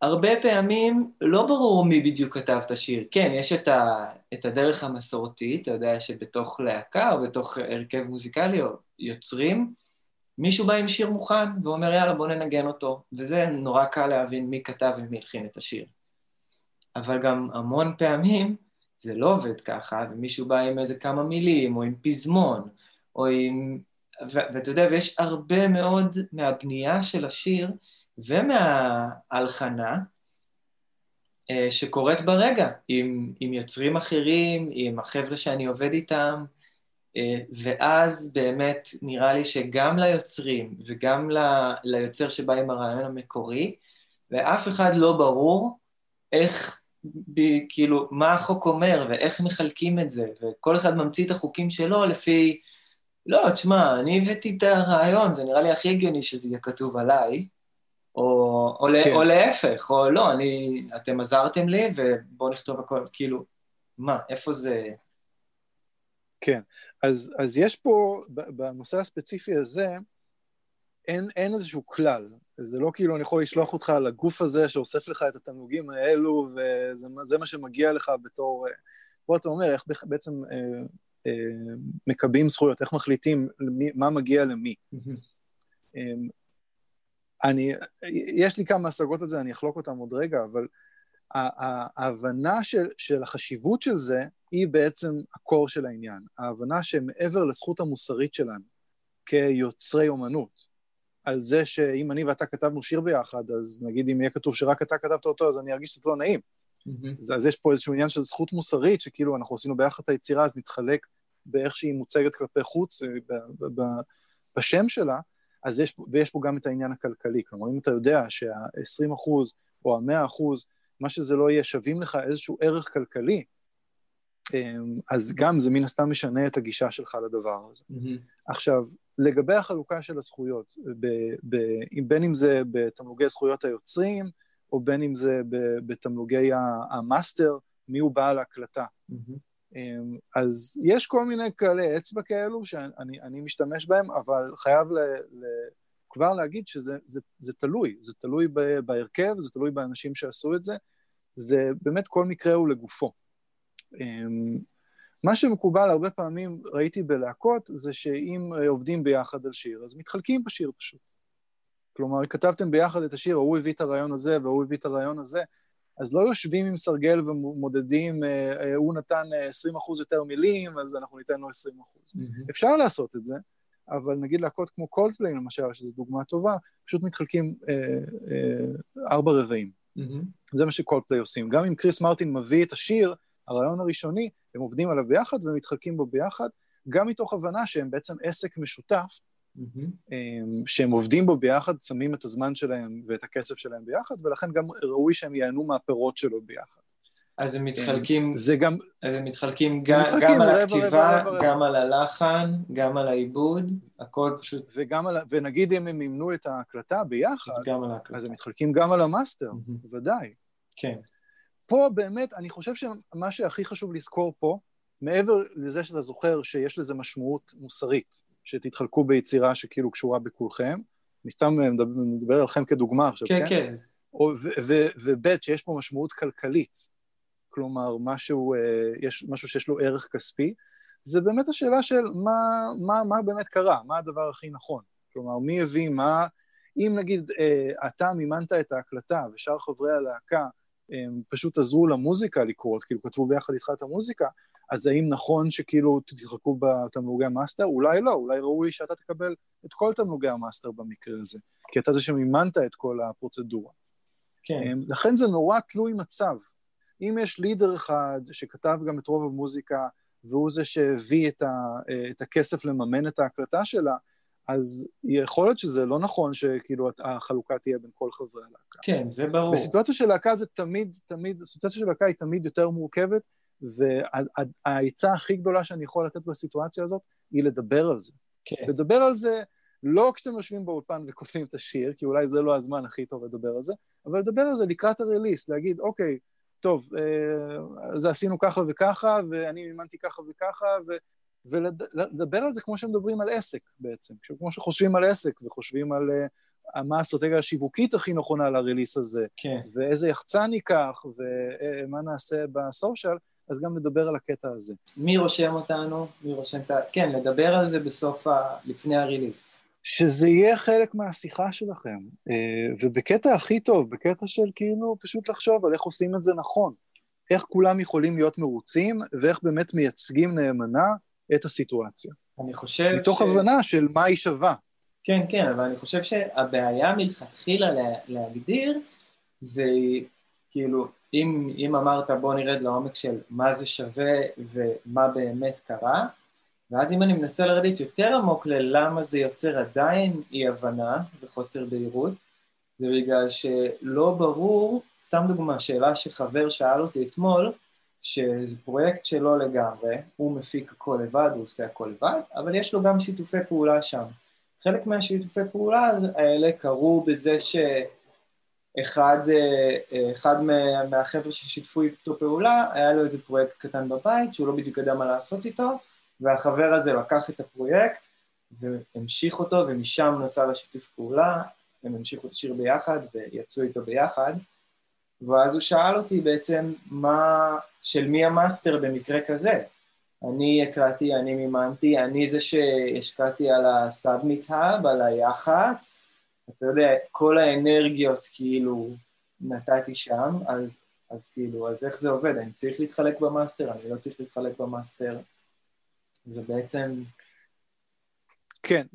הרבה פעמים לא ברור מי בדיוק כתב את השיר. כן, יש את, ה, את הדרך המסורתית, אתה יודע שבתוך להקה או בתוך הרכב מוזיקלי או יוצרים, מישהו בא עם שיר מוכן ואומר יאללה בוא ננגן אותו, וזה נורא קל להבין מי כתב ומי הלחין את השיר. אבל גם המון פעמים זה לא עובד ככה, ומישהו בא עם איזה כמה מילים, או עם פזמון, או עם... ואתה יודע, ויש הרבה מאוד מהבנייה של השיר ומההלחנה אה, שקורית ברגע, עם, עם יוצרים אחרים, עם החבר'ה שאני עובד איתם, אה, ואז באמת נראה לי שגם ליוצרים וגם ל, ליוצר שבא עם הרעיון המקורי, לאף אחד לא ברור איך, ב, כאילו, מה החוק אומר ואיך מחלקים את זה, וכל אחד ממציא את החוקים שלו לפי, לא, תשמע, אני הבאתי את הרעיון, זה נראה לי הכי הגיוני שזה יהיה כתוב עליי, או, או, כן. או להפך, או לא, אני, אתם עזרתם לי ובואו נכתוב הכל, כאילו, מה, איפה זה... כן, אז, אז יש פה, בנושא הספציפי הזה, אין, אין איזשהו כלל. זה לא כאילו אני יכול לשלוח אותך לגוף הזה שאוסף לך את התמלוגים האלו, וזה מה שמגיע לך בתור... פה אתה אומר איך בעצם אה, אה, מקבעים זכויות, איך מחליטים למי, מה מגיע למי. Mm-hmm. אני, יש לי כמה השגות על זה, אני אחלוק אותם עוד רגע, אבל ההבנה של, של החשיבות של זה היא בעצם הקור של העניין. ההבנה שמעבר לזכות המוסרית שלנו כיוצרי אומנות, על זה שאם אני ואתה כתבנו שיר ביחד, אז נגיד אם יהיה כתוב שרק אתה כתבת אותו, אז אני ארגיש קצת לא נעים. Mm-hmm. אז יש פה איזשהו עניין של זכות מוסרית, שכאילו אנחנו עשינו ביחד את היצירה, אז נתחלק באיך שהיא מוצגת כלפי חוץ, אה, בשם שלה, אז יש, ויש פה גם את העניין הכלכלי. כלומר, אם אתה יודע שה-20 אחוז או ה-100 אחוז, מה שזה לא יהיה, שווים לך איזשהו ערך כלכלי, אמ, אז גם זה מן הסתם משנה את הגישה שלך לדבר הזה. Mm-hmm. עכשיו, לגבי החלוקה של הזכויות, ב, ב, בין אם זה בתמלוגי זכויות היוצרים, או בין אם זה בתמלוגי המאסטר, מי הוא בעל ההקלטה. Mm-hmm. אז יש כל מיני כללי אצבע כאלו שאני משתמש בהם, אבל חייב ל, ל, כבר להגיד שזה זה, זה תלוי, זה תלוי בהרכב, זה תלוי באנשים שעשו את זה, זה באמת כל מקרה הוא לגופו. מה שמקובל הרבה פעמים, ראיתי בלהקות, זה שאם עובדים ביחד על שיר, אז מתחלקים בשיר פשוט. כלומר, כתבתם ביחד את השיר, ההוא הביא את הרעיון הזה והוא הביא את הרעיון הזה, אז לא יושבים עם סרגל ומודדים, אה, אה, הוא נתן 20 אה, אחוז יותר מילים, אז אנחנו ניתן לו 20 אחוז. Mm-hmm. אפשר לעשות את זה, אבל נגיד להקות כמו קולדפליי למשל, שזו דוגמה טובה, פשוט מתחלקים אה, אה, ארבע רבעים. Mm-hmm. זה מה שקולדפליי עושים. גם אם קריס מרטין מביא את השיר, הרעיון הראשוני, הם עובדים עליו ביחד ומתחלקים בו ביחד, גם מתוך הבנה שהם בעצם עסק משותף, mm-hmm. שהם עובדים בו ביחד, שמים את הזמן שלהם ואת הכסף שלהם ביחד, ולכן גם ראוי שהם ייהנו מהפירות שלו ביחד. אז הם מתחלקים, זה גם, אז הם מתחלקים גם, מתחלקים גם על הכתיבה, רבע, רבע, גם על הלחן, גם על העיבוד, הכל פשוט... וגם על, ונגיד אם הם ימנו את ההקלטה ביחד, אז גם על ההקלטה. אז הם מתחלקים גם על המאסטר, mm-hmm. בוודאי. כן. פה באמת, אני חושב שמה שהכי חשוב לזכור פה, מעבר לזה שאתה זוכר שיש לזה משמעות מוסרית, שתתחלקו ביצירה שכאילו קשורה בכולכם, אני סתם מדבר עליכם כדוגמה עכשיו, כן? כן, כן. וב' שיש פה משמעות כלכלית, כלומר משהו, אה, יש משהו שיש לו ערך כספי, זה באמת השאלה של מה, מה, מה באמת קרה, מה הדבר הכי נכון. כלומר, מי הביא מה, אם נגיד אה, אתה מימנת את ההקלטה ושאר חברי הלהקה הם פשוט עזרו למוזיקה לקרות, כאילו כתבו ביחד איתך את המוזיקה, אז האם נכון שכאילו תתחלקו בתמלוגי המאסטר? אולי לא, אולי ראוי שאתה תקבל את כל תמלוגי המאסטר במקרה הזה, כי אתה זה שמימנת את כל הפרוצדורה. כן. לכן זה נורא תלוי מצב. אם יש לידר אחד שכתב גם את רוב המוזיקה, והוא זה שהביא את, ה, את הכסף לממן את ההקלטה שלה, אז יכול להיות שזה לא נכון שכאילו החלוקה תהיה בין כל חברי הלהקה. כן, זה ברור. בסיטואציה של להקה זה תמיד, תמיד, סיטואציה של להקה היא תמיד יותר מורכבת, והעצה הכי גדולה שאני יכול לתת בסיטואציה הזאת היא לדבר על זה. כן. לדבר על זה לא כשאתם יושבים באולפן וכותבים את השיר, כי אולי זה לא הזמן הכי טוב לדבר על זה, אבל לדבר על זה לקראת הריליס, להגיד, אוקיי, טוב, אה, זה עשינו ככה וככה, ואני מימנתי ככה וככה. ולדבר על זה כמו שמדברים על עסק בעצם, כמו שחושבים על עסק וחושבים על uh, מה האסטרטגיה השיווקית הכי נכונה לריליס הזה, כן. ואיזה יחצן ניקח, ומה נעשה בסושיאל, אז גם לדבר על הקטע הזה. מי רושם אותנו? מי רושם את ה... כן, לדבר על זה בסוף ה... לפני הריליס. שזה יהיה חלק מהשיחה שלכם, אה, ובקטע הכי טוב, בקטע של כאילו פשוט לחשוב על איך עושים את זה נכון, איך כולם יכולים להיות מרוצים, ואיך באמת מייצגים נאמנה את הסיטואציה. אני חושב מתוך ש... הבנה של מה היא שווה. כן, כן, אבל אני חושב שהבעיה מלכתחילה לה, להגדיר זה כאילו, אם, אם אמרת בוא נרד לעומק של מה זה שווה ומה באמת קרה, ואז אם אני מנסה לרדת יותר עמוק ללמה זה יוצר עדיין אי הבנה וחוסר בהירות, זה בגלל שלא ברור, סתם דוגמה, שאלה שחבר שאל אותי אתמול, שזה פרויקט שלו לגמרי, הוא מפיק הכל לבד, הוא עושה הכל לבד, אבל יש לו גם שיתופי פעולה שם. חלק מהשיתופי פעולה האלה קרו בזה שאחד אה, אחד מהחבר'ה ששיתפו איתו פעולה, היה לו איזה פרויקט קטן בבית שהוא לא בדיוק ידע מה לעשות איתו, והחבר הזה לקח את הפרויקט והמשיך אותו ומשם נוצר השיתוף פעולה. הם המשיכו את השיר ביחד ויצאו איתו ביחד, ואז הוא שאל אותי בעצם מה, של מי המאסטר במקרה כזה. אני הקלטתי, אני מימנתי, אני זה שהשקעתי על ה SubmitHub, על היח"צ, אתה יודע, כל האנרגיות כאילו נתתי שם, אז, אז כאילו, אז איך זה עובד? אני צריך להתחלק במאסטר, אני לא צריך להתחלק במאסטר. זה בעצם... כן,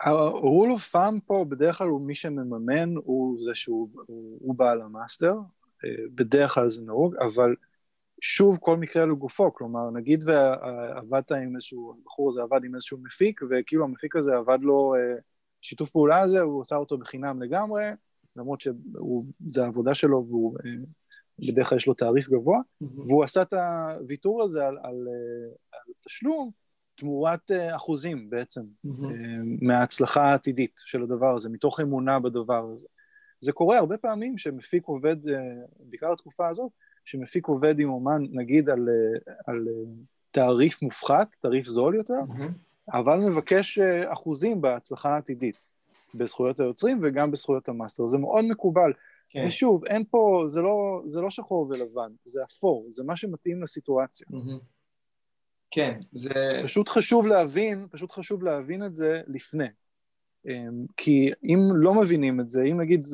ה-rule of thumb פה בדרך כלל הוא מי שמממן הוא זה שהוא הוא, בעל המאסטר, בדרך כלל זה נהוג, אבל שוב כל מקרה לגופו, כלומר נגיד ועבדת עם איזשהו, הבחור הזה עבד עם איזשהו מפיק וכאילו המפיק הזה עבד לו אה, שיתוף פעולה הזה, הוא עשה אותו בחינם לגמרי, למרות שזה העבודה שלו והוא אה, בדרך כלל יש לו תעריף גבוה, mm-hmm. והוא עשה את הוויתור הזה על, על, על תשלום תמורת אחוזים בעצם mm-hmm. מההצלחה העתידית של הדבר הזה, מתוך אמונה בדבר הזה. זה קורה הרבה פעמים שמפיק עובד, בעיקר בתקופה הזאת, שמפיק עובד עם אומן, נגיד על, על תעריף מופחת, תעריף זול יותר, mm-hmm. אבל מבקש אחוזים בהצלחה העתידית, בזכויות היוצרים וגם בזכויות המאסטר. זה מאוד מקובל. כן. ושוב, אין פה, זה לא, זה לא שחור ולבן, זה אפור, זה מה שמתאים לסיטואציה. Mm-hmm. כן, זה... פשוט חשוב להבין, פשוט חשוב להבין את זה לפני. אמ, כי אם לא מבינים את זה, אם נגיד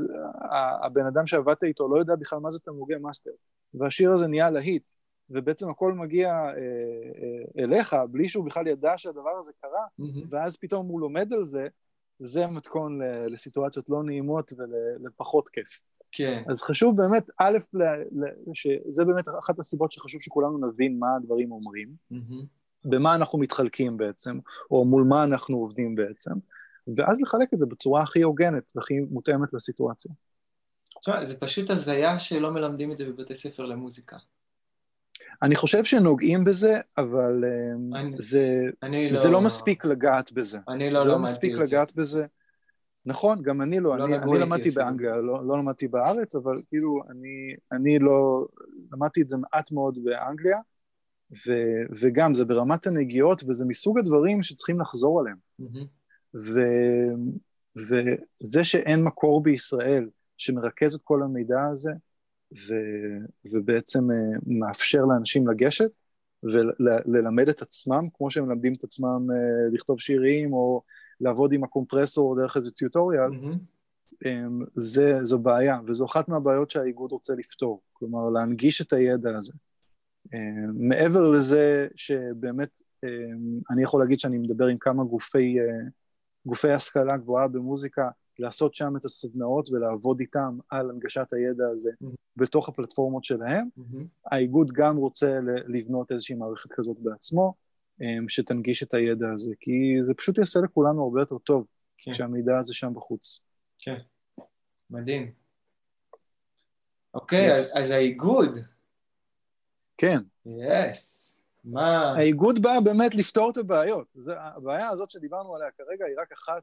הבן אדם שעבדת איתו לא יודע בכלל מה זה תמלוגי מאסטר, והשיר הזה נהיה להיט, ובעצם הכל מגיע אה, אה, אליך בלי שהוא בכלל ידע שהדבר הזה קרה, mm-hmm. ואז פתאום הוא לומד על זה, זה מתכון לסיטואציות לא נעימות ולפחות כיף. כן. אז חשוב באמת, א', ל, ל, שזה באמת אחת הסיבות שחשוב שכולנו נבין מה הדברים אומרים, mm-hmm. במה אנחנו מתחלקים בעצם, או מול מה אנחנו עובדים בעצם, ואז לחלק את זה בצורה הכי הוגנת והכי מותאמת לסיטואציה. תשמע, זה פשוט הזיה שלא מלמדים את זה בבתי ספר למוזיקה. אני חושב שנוגעים בזה, אבל אה, אני, זה, אני זה לא, לא מספיק לגעת בזה. אני לא למדתי את זה. זה לא מספיק לגעת בזה. נכון, גם אני לא, לא אני, אני למדתי באנגליה, לא, לא למדתי בארץ, אבל כאילו אני, אני לא, למדתי את זה מעט מאוד באנגליה, ו, וגם זה ברמת הנגיעות, וזה מסוג הדברים שצריכים לחזור עליהם. Mm-hmm. ו, וזה שאין מקור בישראל שמרכז את כל המידע הזה, ו, ובעצם אה, מאפשר לאנשים לגשת וללמד את עצמם, כמו שהם מלמדים את עצמם אה, לכתוב שירים, או לעבוד עם הקומפרסור דרך איזה טיוטוריאל, mm-hmm. זה, זו בעיה, וזו אחת מהבעיות שהאיגוד רוצה לפתור, כלומר להנגיש את הידע הזה. מעבר לזה שבאמת אני יכול להגיד שאני מדבר עם כמה גופי, אה, גופי השכלה גבוהה במוזיקה, לעשות שם את הסדנאות ולעבוד איתם על הנגשת הידע הזה mm-hmm. בתוך הפלטפורמות שלהם. Mm-hmm. האיגוד גם רוצה לבנות איזושהי מערכת כזאת בעצמו, אמ, שתנגיש את הידע הזה, כי זה פשוט יעשה לכולנו הרבה יותר טוב כן. כשהמידע הזה שם בחוץ. כן, מדהים. אוקיי, yes. אז, אז האיגוד. כן. יס. Yes. מה... האיגוד בא באמת לפתור את הבעיות. זה, הבעיה הזאת שדיברנו עליה כרגע היא רק אחת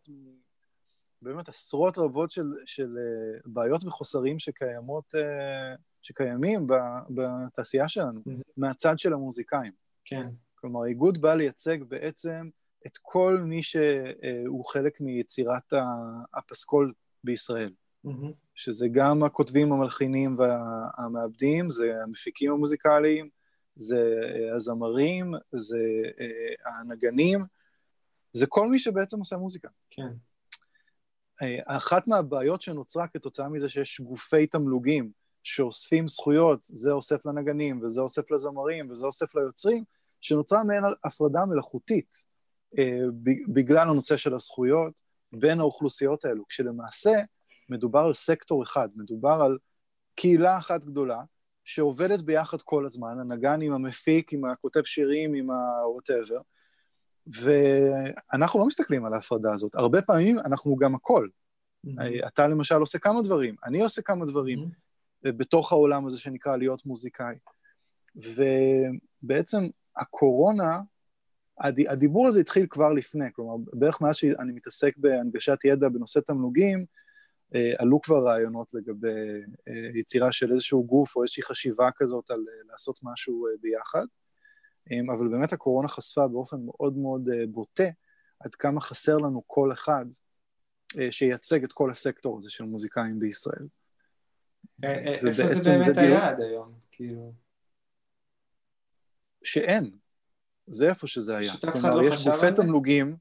באמת עשרות רבות של, של uh, בעיות וחוסרים שקיימות, uh, שקיימים בתעשייה שלנו, mm-hmm. מהצד של המוזיקאים. כן. כלומר, האיגוד בא לייצג בעצם את כל מי שהוא חלק מיצירת הפסקול בישראל. Mm-hmm. שזה גם הכותבים, המלחינים והמעבדים, זה המפיקים המוזיקליים, זה הזמרים, זה הנגנים, זה כל מי שבעצם עושה מוזיקה. כן. אחת מהבעיות שנוצרה כתוצאה מזה שיש גופי תמלוגים שאוספים זכויות, זה אוסף לנגנים, וזה אוסף לזמרים, וזה אוסף ליוצרים, שנוצרה מעין הפרדה מלאכותית אה, בגלל הנושא של הזכויות בין האוכלוסיות האלו, כשלמעשה מדובר על סקטור אחד, מדובר על קהילה אחת גדולה שעובדת ביחד כל הזמן, הנגן עם המפיק, עם הכותב שירים, עם ה-whatever, ואנחנו לא מסתכלים על ההפרדה הזאת. הרבה פעמים אנחנו גם הכל. Mm-hmm. אתה למשל עושה כמה דברים, אני עושה כמה דברים mm-hmm. בתוך העולם הזה שנקרא להיות מוזיקאי. ובעצם הקורונה, הד, הדיבור הזה התחיל כבר לפני, כלומר, בערך מאז שאני מתעסק בהנגשת ידע בנושא תמלוגים, עלו כבר רעיונות לגבי אה, יצירה של איזשהו גוף או איזושהי חשיבה כזאת על אה, לעשות משהו אה, ביחד. אה, אבל באמת הקורונה חשפה באופן מאוד מאוד אה, בוטה עד כמה חסר לנו כל אחד שייצג את כל הסקטור הזה של מוזיקאים בישראל. איפה זה באמת היה עד היום? כאילו... שאין. זה איפה שזה היה. כלומר, לא יש גופי תמלוגים.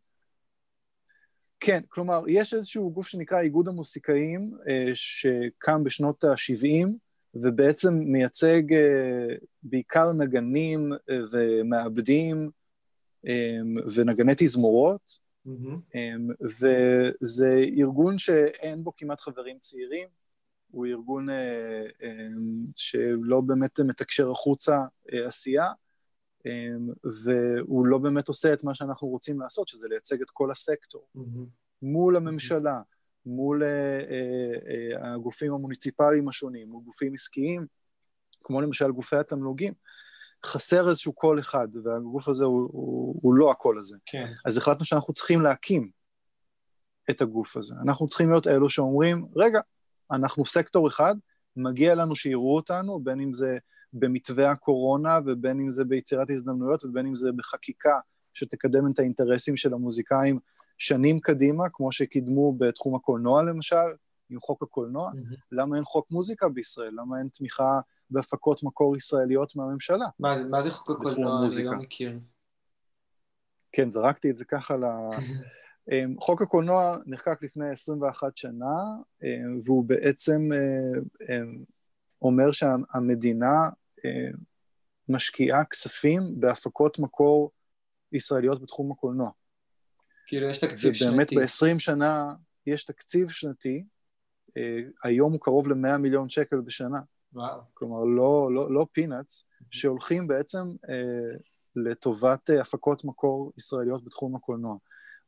כן, כלומר, יש איזשהו גוף שנקרא איגוד המוסיקאים, אה, שקם בשנות ה-70, ובעצם מייצג אה, בעיקר נגנים אה, ומעבדים ונגני תזמורות, mm-hmm. וזה ארגון שאין בו כמעט חברים צעירים, הוא ארגון שלא באמת מתקשר החוצה עשייה, והוא לא באמת עושה את מה שאנחנו רוצים לעשות, שזה לייצג את כל הסקטור, mm-hmm. מול הממשלה, מול uh, uh, הגופים המוניציפליים השונים, מול גופים עסקיים, כמו למשל גופי התמלוגים. חסר איזשהו קול אחד, והגוף הזה הוא, הוא, הוא לא הקול הזה. כן. אז החלטנו שאנחנו צריכים להקים את הגוף הזה. אנחנו צריכים להיות אלו שאומרים, רגע, אנחנו סקטור אחד, מגיע לנו שיראו אותנו, בין אם זה במתווה הקורונה, ובין אם זה ביצירת הזדמנויות, ובין אם זה בחקיקה שתקדם את האינטרסים של המוזיקאים שנים קדימה, כמו שקידמו בתחום הקולנוע למשל, עם חוק הקולנוע. Mm-hmm. למה אין חוק מוזיקה בישראל? למה אין תמיכה בהפקות מקור ישראליות מהממשלה? מה, מה זה חוק הקולנוע? אני לא מכיר. כן, זרקתי את זה ככה ל... אמ, חוק הקולנוע נחקק לפני 21 שנה, אמ, והוא בעצם אמ, אומר שהמדינה משקיעה כספים בהפקות מקור ישראליות בתחום הקולנוע. כאילו יש תקציב שנתי. ובאמת ב-20 שנה יש תקציב שנתי, אה, היום הוא קרוב ל-100 מיליון שקל בשנה. וואו. כלומר, לא, לא, לא פינאץ, שהולכים בעצם אה, לטובת אה, הפקות מקור ישראליות בתחום הקולנוע.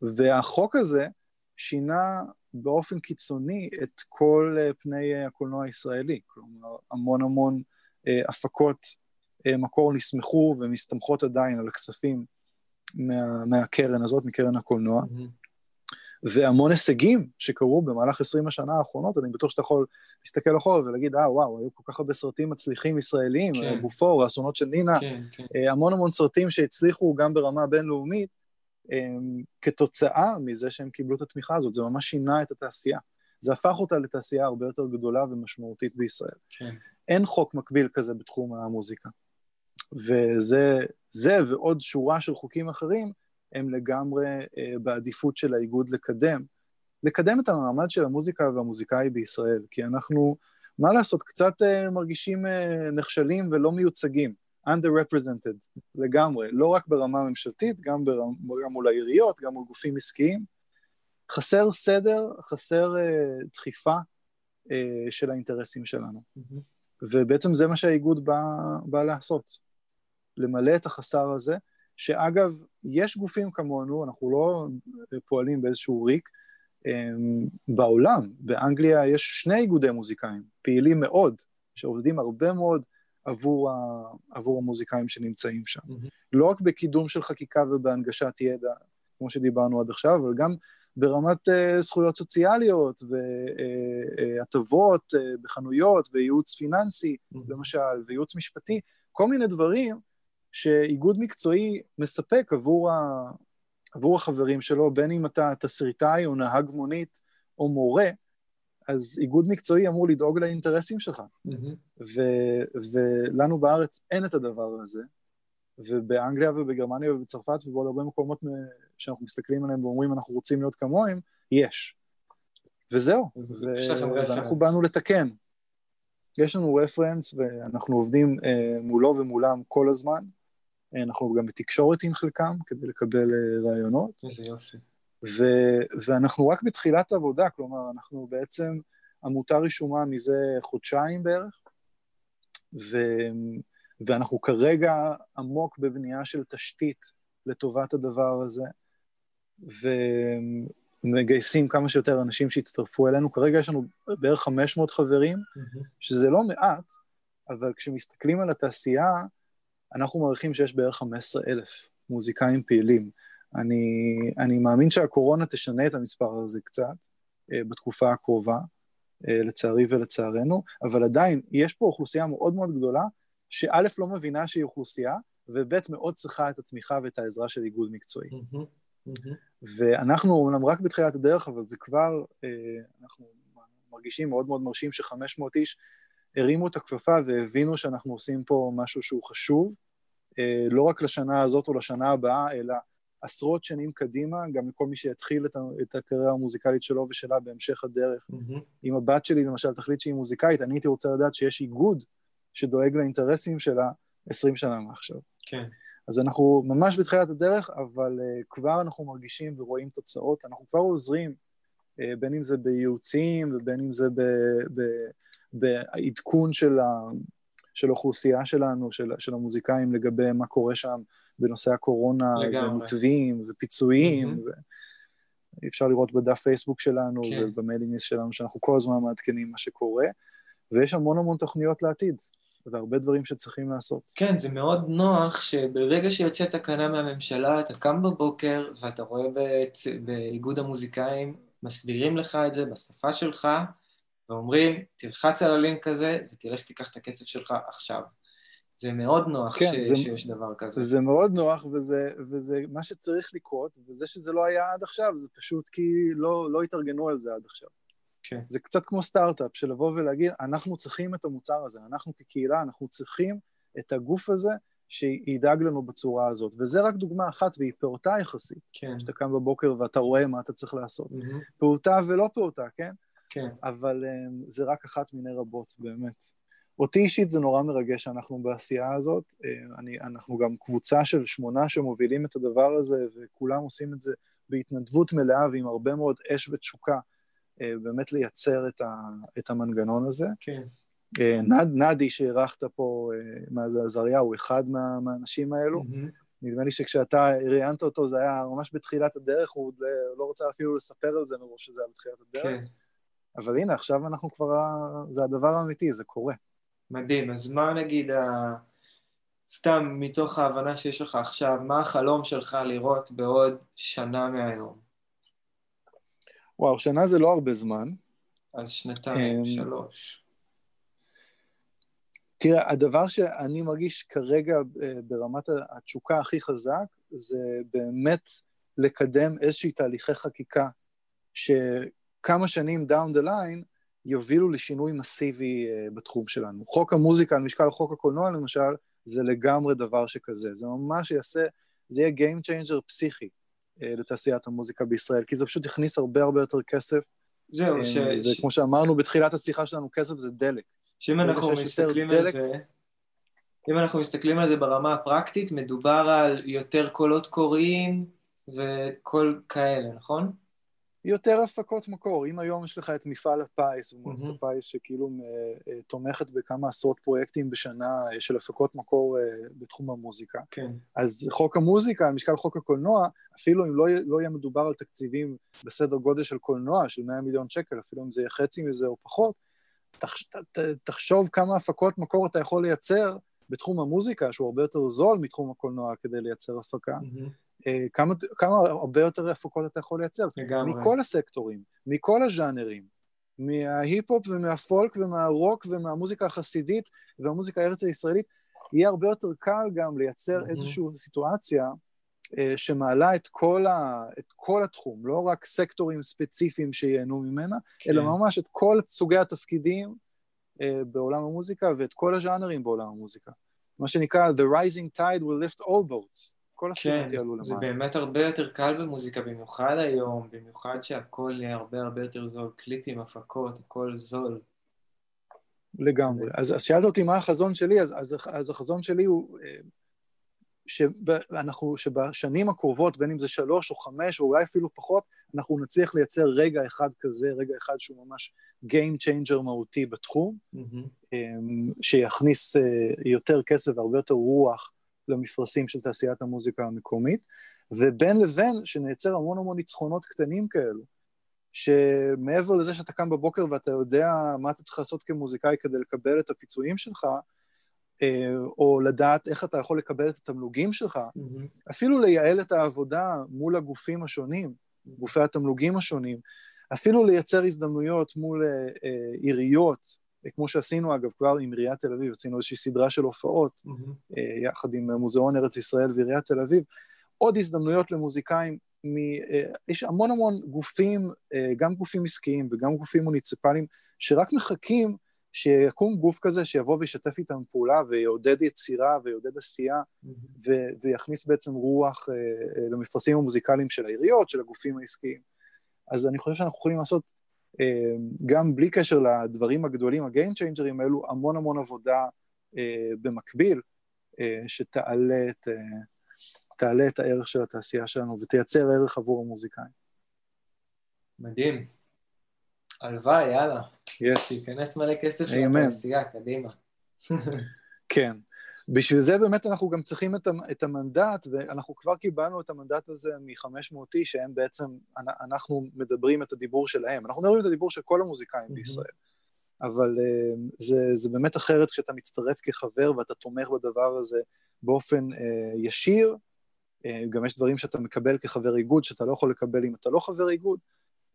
והחוק הזה שינה באופן קיצוני את כל אה, פני הקולנוע הישראלי. כלומר, המון המון אה, הפקות אה, מקור נסמכו ומסתמכות עדיין על הכספים מה, מהקרן הזאת, מקרן הקולנוע. Mm-hmm. והמון הישגים שקרו במהלך 20 השנה האחרונות, אני בטוח שאתה יכול להסתכל אחורה ולהגיד, אה, וואו, היו כל כך הרבה סרטים מצליחים ישראלים, כן. בופור, האסונות של נינה, כן, כן. המון המון סרטים שהצליחו גם ברמה בינלאומית, כתוצאה מזה שהם קיבלו את התמיכה הזאת, זה ממש שינה את התעשייה. זה הפך אותה לתעשייה הרבה יותר גדולה ומשמעותית בישראל. כן. אין חוק מקביל כזה בתחום המוזיקה. וזה ועוד שורה של חוקים אחרים הם לגמרי אה, בעדיפות של האיגוד לקדם. לקדם את המעמד של המוזיקה והמוזיקאי בישראל, כי אנחנו, מה לעשות, קצת אה, מרגישים אה, נכשלים ולא מיוצגים, underrepresented לגמרי, לא רק ברמה הממשלתית, גם, ברמה, גם מול העיריות, גם מול גופים עסקיים. חסר סדר, חסר uh, דחיפה uh, של האינטרסים שלנו. Mm-hmm. ובעצם זה מה שהאיגוד בא, בא לעשות, למלא את החסר הזה, שאגב, יש גופים כמונו, אנחנו לא פועלים באיזשהו ריק, um, בעולם, באנגליה יש שני איגודי מוזיקאים, פעילים מאוד, שעובדים הרבה מאוד עבור, ה, עבור המוזיקאים שנמצאים שם. Mm-hmm. לא רק בקידום של חקיקה ובהנגשת ידע, כמו שדיברנו עד עכשיו, אבל גם ברמת uh, זכויות סוציאליות והטבות uh, uh, בחנויות וייעוץ פיננסי, mm-hmm. למשל, וייעוץ משפטי, כל מיני דברים שאיגוד מקצועי מספק עבור, ה... עבור החברים שלו, בין אם אתה תסריטאי או נהג מונית או מורה, אז איגוד מקצועי אמור לדאוג לאינטרסים שלך. Mm-hmm. ו- ולנו בארץ אין את הדבר הזה, ובאנגליה ובגרמניה ובצרפת ובעוד הרבה מקומות שאנחנו מסתכלים עליהם ואומרים אנחנו רוצים להיות כמוהם, יש. וזהו, ואנחנו באנו לתקן. יש לנו רפרנס ואנחנו עובדים אה, מולו ומולם כל הזמן. אה, אנחנו גם בתקשורת עם חלקם כדי לקבל אה, רעיונות. איזה יופי. ו- ואנחנו רק בתחילת העבודה, כלומר, אנחנו בעצם עמותה רשומה מזה חודשיים בערך, ו- ואנחנו כרגע עמוק בבנייה של תשתית לטובת הדבר הזה, ומגייסים כמה שיותר אנשים שיצטרפו אלינו. כרגע יש לנו בערך 500 חברים, mm-hmm. שזה לא מעט, אבל כשמסתכלים על התעשייה, אנחנו מעריכים שיש בערך 15 אלף מוזיקאים פעילים. אני, אני מאמין שהקורונה תשנה את המספר הזה קצת uh, בתקופה הקרובה, uh, לצערי ולצערנו, אבל עדיין יש פה אוכלוסייה מאוד מאוד גדולה, שא' לא מבינה שהיא אוכלוסייה, וב' מאוד צריכה את התמיכה ואת העזרה של איגוד מקצועי. Mm-hmm. ואנחנו אומנם רק בתחילת הדרך, אבל זה כבר, אנחנו מרגישים מאוד מאוד מרשים ש-500 איש הרימו את הכפפה והבינו שאנחנו עושים פה משהו שהוא חשוב, לא רק לשנה הזאת או לשנה הבאה, אלא עשרות שנים קדימה, גם לכל מי שיתחיל את, את הקריירה המוזיקלית שלו ושלה בהמשך הדרך. Mm-hmm. אם הבת שלי למשל תחליט שהיא מוזיקאית, אני הייתי רוצה לדעת שיש איגוד שדואג לאינטרסים שלה 20 שנה מעכשיו. כן. אז אנחנו ממש בתחילת הדרך, אבל uh, כבר אנחנו מרגישים ורואים תוצאות, אנחנו כבר עוזרים, uh, בין אם זה בייעוצים ובין אם זה בעדכון של, ה, של האוכלוסייה שלנו, של, של המוזיקאים לגבי מה קורה שם בנושא הקורונה, ומתווים ופיצויים, mm-hmm. ו... אפשר לראות בדף פייסבוק שלנו כן. ובמיילינג שלנו שאנחנו כל הזמן מעדכנים מה שקורה, ויש המון המון תוכניות לעתיד. והרבה דברים שצריכים לעשות. כן, זה מאוד נוח שברגע שיוצאת תקנה מהממשלה, אתה קם בבוקר ואתה רואה בצ... באיגוד המוזיקאים, מסבירים לך את זה בשפה שלך, ואומרים, תלחץ על הלינק הזה ותלך תיקח את הכסף שלך עכשיו. זה מאוד נוח כן, ש... זה, שיש דבר כזה. זה מאוד נוח, וזה, וזה מה שצריך לקרות, וזה שזה לא היה עד עכשיו, זה פשוט כי לא, לא התארגנו על זה עד עכשיו. כן. זה קצת כמו סטארט-אפ, של לבוא ולהגיד, אנחנו צריכים את המוצר הזה, אנחנו כקהילה, אנחנו צריכים את הגוף הזה שידאג לנו בצורה הזאת. וזה רק דוגמה אחת, והיא פעוטה יחסית. כן. שאתה קם בבוקר ואתה רואה מה אתה צריך לעשות. Mm-hmm. פעוטה ולא פעוטה, כן? כן. אבל um, זה רק אחת מיני רבות, באמת. אותי אישית זה נורא מרגש שאנחנו בעשייה הזאת. אה, אני, אנחנו גם קבוצה של שמונה שמובילים את הדבר הזה, וכולם עושים את זה בהתנדבות מלאה ועם הרבה מאוד אש ותשוקה, באמת לייצר את, ה, את המנגנון הזה. כן. אה, נד, נדי שאירחת פה, מה זה עזריה, הוא אחד מה, מהאנשים האלו. Mm-hmm. נדמה לי שכשאתה ראיינת אותו זה היה ממש בתחילת הדרך, הוא לא רוצה אפילו לספר על זה מראש שזה היה בתחילת הדרך. כן. אבל הנה, עכשיו אנחנו כבר, זה הדבר האמיתי, זה קורה. מדהים, אז מה נגיד, ה... סתם מתוך ההבנה שיש לך עכשיו, מה החלום שלך לראות בעוד שנה מהיום? וואו, שנה זה לא הרבה זמן. אז שנתיים, אמ, שלוש. תראה, הדבר שאני מרגיש כרגע אה, ברמת התשוקה הכי חזק, זה באמת לקדם איזושהי תהליכי חקיקה, שכמה שנים down the line, יובילו לשינוי מסיבי uh, בתחום שלנו. חוק המוזיקה על משקל חוק הקולנוע למשל, זה לגמרי דבר שכזה. זה ממש יעשה, זה יהיה Game Changer פסיכי לתעשיית המוזיקה בישראל, כי זה פשוט יכניס הרבה הרבה יותר כסף. זהו, uh, ש... וכמו ש... שאמרנו בתחילת השיחה שלנו, כסף זה דלק. שאם אנחנו מסתכלים על זה... אם אנחנו מסתכלים על זה ברמה הפרקטית, מדובר על יותר קולות קוראים וכל כאלה, נכון? יותר הפקות מקור. אם היום יש לך את מפעל הפיס ומועצת mm-hmm. הפיס שכאילו uh, תומכת בכמה עשרות פרויקטים בשנה uh, של הפקות מקור בתחום המוזיקה, כן. אז חוק המוזיקה, משקל חוק הקולנוע, אפילו אם לא, לא יהיה מדובר על תקציבים בסדר גודל של קולנוע, של 100 מיליון שקל, אפילו אם זה יהיה חצי מזה או פחות, תח, ת, תחשוב כמה הפקות מקור אתה יכול לייצר בתחום המוזיקה, שהוא הרבה יותר זול מתחום הקולנוע כדי לייצר הפקה. Mm-hmm. אה, כמה, כמה הרבה יותר הפקות אתה יכול לייצר. לגמרי. מכל הסקטורים, מכל הז'אנרים, מההיפ-הופ ומהפולק ומהרוק ומהמוזיקה החסידית והמוזיקה הארץ הישראלית, יהיה הרבה יותר קל גם לייצר mm-hmm. איזושהי סיטואציה אה, שמעלה את כל, ה, את כל התחום, לא רק סקטורים ספציפיים שייהנו ממנה, כן. אלא ממש את כל סוגי התפקידים אה, בעולם המוזיקה ואת כל הז'אנרים בעולם המוזיקה. מה שנקרא, The rising tide will lift all boats. כל הספינות כן, יעלו למעלה. זה באמת הרבה יותר קל במוזיקה, במיוחד היום, במיוחד שהכל יהיה הרבה הרבה יותר זול, קליפים, הפקות, הכל זול. לגמרי. אז, אז שאלת אותי מה החזון שלי, אז, אז, אז החזון שלי הוא אה, שאנחנו, שבשנים הקרובות, בין אם זה שלוש או חמש או אולי אפילו פחות, אנחנו נצליח לייצר רגע אחד כזה, רגע אחד שהוא ממש Game Changer מהותי בתחום, mm-hmm. שיכניס אה, יותר כסף והרבה יותר רוח למפרשים של תעשיית המוזיקה המקומית, ובין לבין שנייצר המון המון ניצחונות קטנים כאלו, שמעבר לזה שאתה קם בבוקר ואתה יודע מה אתה צריך לעשות כמוזיקאי כדי לקבל את הפיצויים שלך, אה, או לדעת איך אתה יכול לקבל את התמלוגים שלך, mm-hmm. אפילו לייעל את העבודה מול הגופים השונים, גופי התמלוגים השונים, אפילו לייצר הזדמנויות מול אה, אה, עיריות, כמו שעשינו אגב כבר עם עיריית תל אביב, עשינו איזושהי סדרה של הופעות, mm-hmm. יחד עם מוזיאון ארץ ישראל ועיריית תל אביב, עוד הזדמנויות למוזיקאים מ... יש המון המון גופים, גם גופים עסקיים וגם גופים מוניציפליים, שרק מחכים שיקום גוף כזה שיבוא וישתף איתם פעולה ויעודד יצירה ויעודד עשייה mm-hmm. ו- ויכניס בעצם רוח למפרשים המוזיקליים של העיריות, של הגופים העסקיים. אז אני חושב שאנחנו יכולים לעשות, גם בלי קשר לדברים הגדולים, ה-game changers האלו, המון המון עבודה uh, במקביל, uh, שתעלה את, uh, את הערך של התעשייה שלנו ותייצר ערך עבור המוזיקאים. מדהים. הלוואי, יאללה. יס. תיכנס מלא כסף לתעשייה, קדימה. כן. בשביל זה באמת אנחנו גם צריכים את, את המנדט, ואנחנו כבר קיבלנו את המנדט הזה מ-500 איש, שהם בעצם, אנחנו מדברים את הדיבור שלהם. אנחנו מדברים את הדיבור של כל המוזיקאים mm-hmm. בישראל. אבל uh, זה, זה באמת אחרת כשאתה מצטרף כחבר ואתה תומך בדבר הזה באופן uh, ישיר. Uh, גם יש דברים שאתה מקבל כחבר איגוד שאתה לא יכול לקבל אם אתה לא חבר איגוד.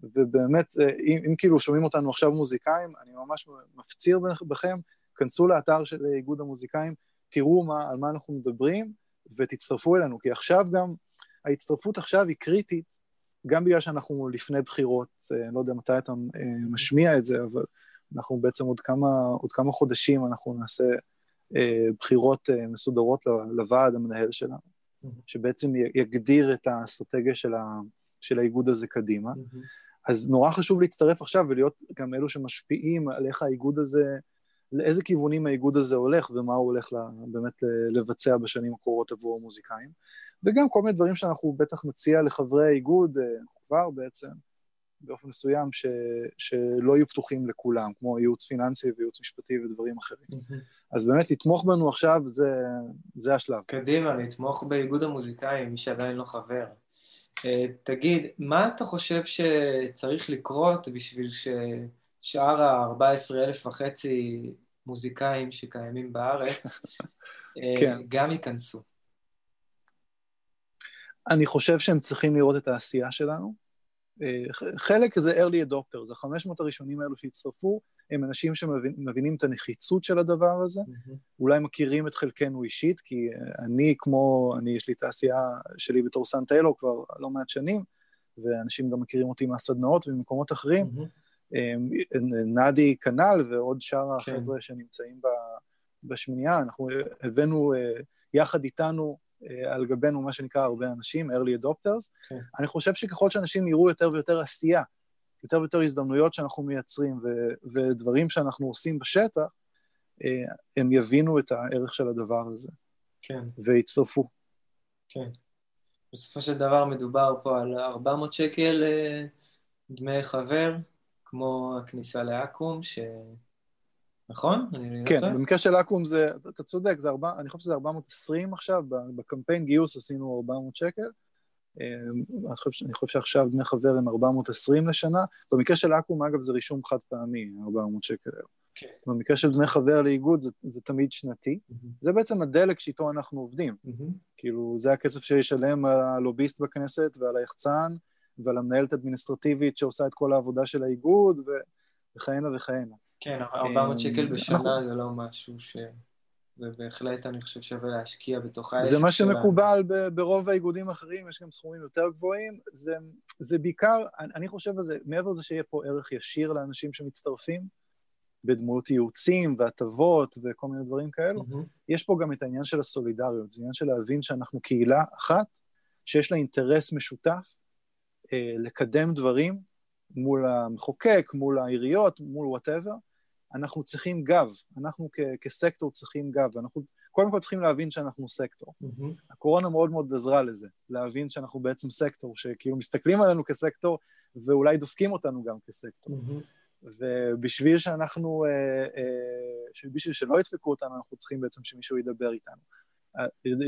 ובאמת, אה, אם, אם כאילו שומעים אותנו עכשיו מוזיקאים, אני ממש מפציר בכם, כנסו לאתר של איגוד המוזיקאים, תראו מה, על מה אנחנו מדברים, ותצטרפו אלינו, כי עכשיו גם, ההצטרפות עכשיו היא קריטית, גם בגלל שאנחנו לפני בחירות, אה, אני לא יודע מתי אתה אה, משמיע את זה, אבל אנחנו בעצם עוד כמה, עוד כמה חודשים אנחנו נעשה בחירות מסודרות לוועד המנהל שלנו, שבעצם יגדיר את האסטרטגיה של, ה, של האיגוד הזה קדימה. אז נורא חשוב להצטרף עכשיו ולהיות גם אלו שמשפיעים על איך האיגוד הזה, לאיזה כיוונים האיגוד הזה הולך ומה הוא הולך לה, באמת לבצע בשנים הקרובות עבור המוזיקאים. וגם כל מיני דברים שאנחנו בטח נציע לחברי האיגוד אה, כבר בעצם, באופן מסוים, ש, שלא יהיו פתוחים לכולם, כמו ייעוץ פיננסי וייעוץ משפטי ודברים אחרים. Mm-hmm. אז באמת, לתמוך בנו עכשיו, זה, זה השלב. קדימה, לתמוך באיגוד המוזיקאים, מי שעדיין לא חבר. אה, תגיד, מה אתה חושב שצריך לקרות בשביל ששאר ה-14,000 וחצי מוזיקאים שקיימים בארץ אה, כן. גם ייכנסו? אני חושב שהם צריכים לראות את העשייה שלנו. אה, חלק זה early adopters, ה-500 הראשונים האלו שהצטרפו, הם אנשים שמבינים את הנחיצות של הדבר הזה, mm-hmm. אולי מכירים את חלקנו אישית, כי אני כמו, אני יש לי תעשייה שלי בתור סנטלו כבר לא מעט שנים, ואנשים גם מכירים אותי מהסדנאות וממקומות אחרים. Mm-hmm. נדי כנ"ל ועוד שאר כן. החבר'ה שנמצאים בשמינייה, אנחנו הבאנו אה, יחד איתנו אה, על גבינו מה שנקרא הרבה אנשים, early adopters. כן. אני חושב שככל שאנשים יראו יותר ויותר עשייה יותר ויותר הזדמנויות שאנחנו מייצרים ו- ודברים שאנחנו עושים בשטח, אה, הם יבינו את הערך של הדבר הזה. כן. ויצטרפו. כן. בסופו של דבר מדובר פה על 400 שקל אה, דמי חבר, כמו הכניסה לאקו"ם, ש... נכון? כן, במקרה של אקו"ם זה, אתה צודק, זה 4, אני חושב שזה 420 עכשיו, בקמפיין גיוס עשינו 400 שקל. אמ, אני חושב, אני חושב שעכשיו דמי חבר הם 420 לשנה. במקרה של אקו"ם, אגב, זה רישום חד פעמי, 400 שקל היום. Okay. כן. במקרה של דמי חבר לאיגוד זה, זה תמיד שנתי. Mm-hmm. זה בעצם הדלק שאיתו אנחנו עובדים. Mm-hmm. כאילו, זה הכסף שישלם הלוביסט בכנסת ועל היחצן ועל המנהלת האדמיניסטרטיבית שעושה את כל העבודה של האיגוד וכהנה וכהנה. כן, 400 שקל אמ, בשנה אנחנו... זה לא משהו ש... ובהחלט אני חושב שווה להשקיע בתוך העסק שלנו. זה מה שמקובל ב- ברוב האיגודים האחרים, יש גם סכומים יותר גבוהים. זה, זה בעיקר, אני, אני חושב על זה, מעבר לזה שיהיה פה ערך ישיר לאנשים שמצטרפים, בדמות ייעוצים והטבות וכל מיני דברים כאלו, mm-hmm. יש פה גם את העניין של הסולידריות, זה עניין של להבין שאנחנו קהילה אחת, שיש לה אינטרס משותף אה, לקדם דברים מול המחוקק, מול העיריות, מול whatever, אנחנו צריכים גב, אנחנו כ- כסקטור צריכים גב, ואנחנו קודם כל צריכים להבין שאנחנו סקטור. Mm-hmm. הקורונה מאוד מאוד עזרה לזה, להבין שאנחנו בעצם סקטור, שכאילו מסתכלים עלינו כסקטור, ואולי דופקים אותנו גם כסקטור. Mm-hmm. ובשביל שאנחנו, אה, אה, בשביל שלא ידפקו אותנו, אנחנו צריכים בעצם שמישהו ידבר איתנו. אה,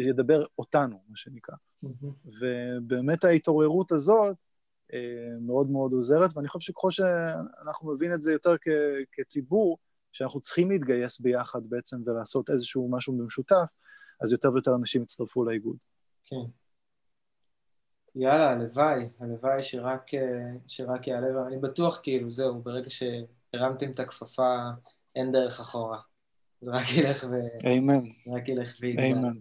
ידבר אותנו, מה שנקרא. Mm-hmm. ובאמת ההתעוררות הזאת, אה, מאוד מאוד עוזרת, ואני חושב שככל שאנחנו מבין את זה יותר כ- כציבור, שאנחנו צריכים להתגייס ביחד בעצם ולעשות איזשהו משהו במשותף, אז יותר ויותר אנשים יצטרפו לאיגוד. כן. יאללה, הלוואי, הלוואי שרק, אה, שרק יעלה, ואני בטוח כאילו, זהו, ברגע שהרמתם את הכפפה, אין דרך אחורה. זה רק ילך ו... אמן. רק ילך ויגדל. אמן.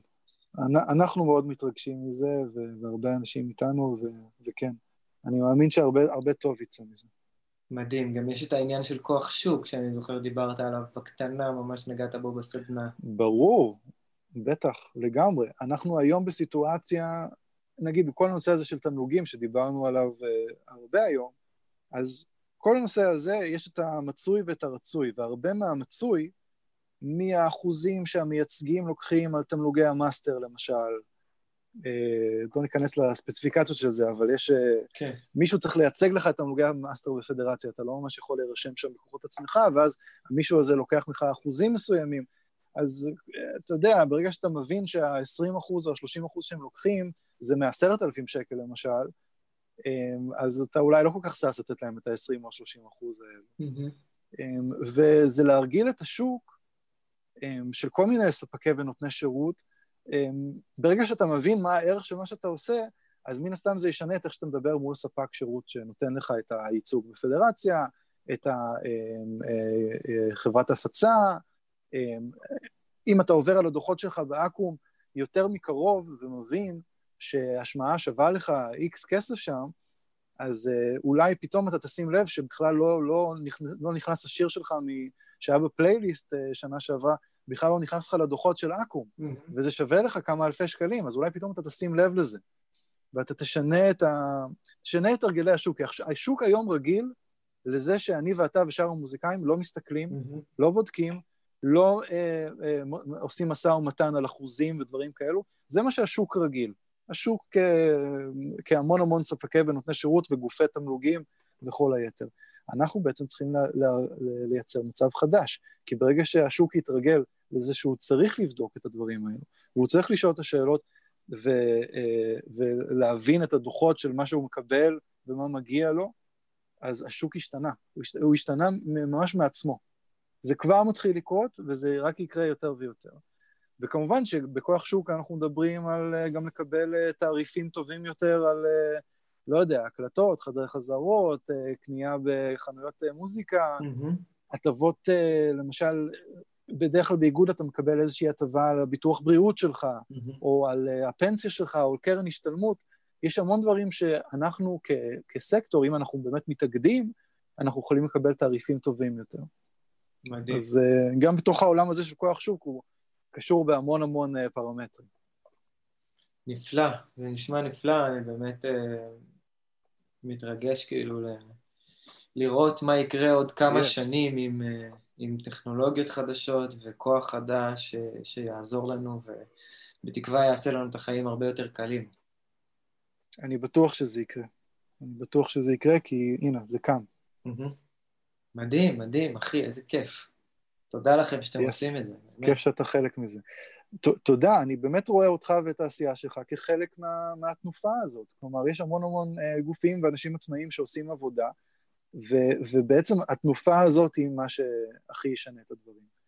אנחנו מאוד מתרגשים מזה, והרבה אנשים איתנו, וכן, אני מאמין שהרבה טוב יצא מזה. מדהים, גם יש את העניין של כוח שוק, שאני זוכר דיברת עליו בקטנה, ממש נגעת בו בסדנה. ברור, בטח, לגמרי. אנחנו היום בסיטואציה, נגיד, כל הנושא הזה של תמלוגים, שדיברנו עליו uh, הרבה היום, אז כל הנושא הזה, יש את המצוי ואת הרצוי, והרבה מהמצוי, מהאחוזים שהמייצגים לוקחים על תמלוגי המאסטר, למשל, לא ניכנס לספציפיקציות של זה, אבל יש... אה, כן. מישהו צריך לייצג לך את תמלוגי המאסטר בפדרציה, אתה לא ממש יכול להירשם שם בכוחות עצמך, ואז המישהו הזה לוקח ממך אחוזים מסוימים. אז אה, אתה יודע, ברגע שאתה מבין שה-20% או ה-30% שהם לוקחים, זה מ-10,000 שקל למשל, אז אתה אולי לא כל כך שש לתת להם את ה-20 או ה-30 אחוז האלה. Mm-hmm. וזה להרגיל את השוק של כל מיני ספקי ונותני שירות, אמ, ברגע שאתה מבין מה הערך של מה שאתה עושה, אז מן הסתם זה ישנה את איך שאתה מדבר מול ספק שירות שנותן לך את הייצוג בפדרציה, את אמ, אה, אה, חברת הפצה. אמ, אם אתה עובר על הדוחות שלך באקו"ם יותר מקרוב ומבין שהשמעה שווה לך איקס כסף שם, אז אה, אולי פתאום אתה תשים לב שבכלל לא, לא, לא נכנס השיר שלך שהיה בפלייליסט שנה שעברה, בכלל לא נכנס לך לדוחות של אקו"ם, mm-hmm. וזה שווה לך כמה אלפי שקלים, אז אולי פתאום אתה תשים לב לזה, ואתה תשנה את, ה... תשנה את הרגלי השוק, כי השוק היום רגיל לזה שאני ואתה ושאר המוזיקאים לא מסתכלים, mm-hmm. לא בודקים, לא אה, אה, עושים משא ומתן על אחוזים ודברים כאלו, זה מה שהשוק רגיל. השוק כ... כהמון המון ספקי ונותני שירות וגופי תמלוגים וכל היתר. אנחנו בעצם צריכים ל... ל... לייצר מצב חדש, כי ברגע שהשוק יתרגל לזה שהוא צריך לבדוק את הדברים האלו, והוא צריך לשאול את השאלות ו, אה, ולהבין את הדוחות של מה שהוא מקבל ומה מגיע לו, אז השוק השתנה, הוא השתנה ממש מעצמו. זה כבר מתחיל לקרות, וזה רק יקרה יותר ויותר. וכמובן שבכוח שוק אנחנו מדברים על אה, גם לקבל אה, תעריפים טובים יותר על, לא יודע, הקלטות, חדרי חזרות, קנייה בחנויות מוזיקה, הטבות, mm-hmm. למשל, בדרך כלל באיגוד אתה מקבל איזושהי הטבה על הביטוח בריאות שלך. או על הפנסיה שלך, או על קרן השתלמות. יש המון דברים שאנחנו כ- כסקטור, אם אנחנו באמת מתאגדים, אנחנו יכולים לקבל תעריפים טובים יותר. מדהים. אז גם בתוך העולם הזה של כוח שוק, הוא קשור בהמון המון פרמטרים. נפלא, זה נשמע נפלא, אני באמת מתרגש כאילו ל... לראות מה יקרה עוד כמה yes. שנים עם... Uh... עם טכנולוגיות חדשות וכוח חדש ש, שיעזור לנו ובתקווה יעשה לנו את החיים הרבה יותר קלים. אני בטוח שזה יקרה. אני בטוח שזה יקרה כי הנה, זה כאן. מדהים, מדהים, אחי, איזה כיף. תודה לכם שאתם yes. עושים את זה. כיף שאתה חלק מזה. תודה, אני באמת רואה אותך ואת העשייה שלך כחלק מה, מהתנופה הזאת. כלומר, יש המון המון uh, גופים ואנשים עצמאיים שעושים עבודה, ו, ובעצם התנופה הזאת היא מה שהכי ישנה את הדברים.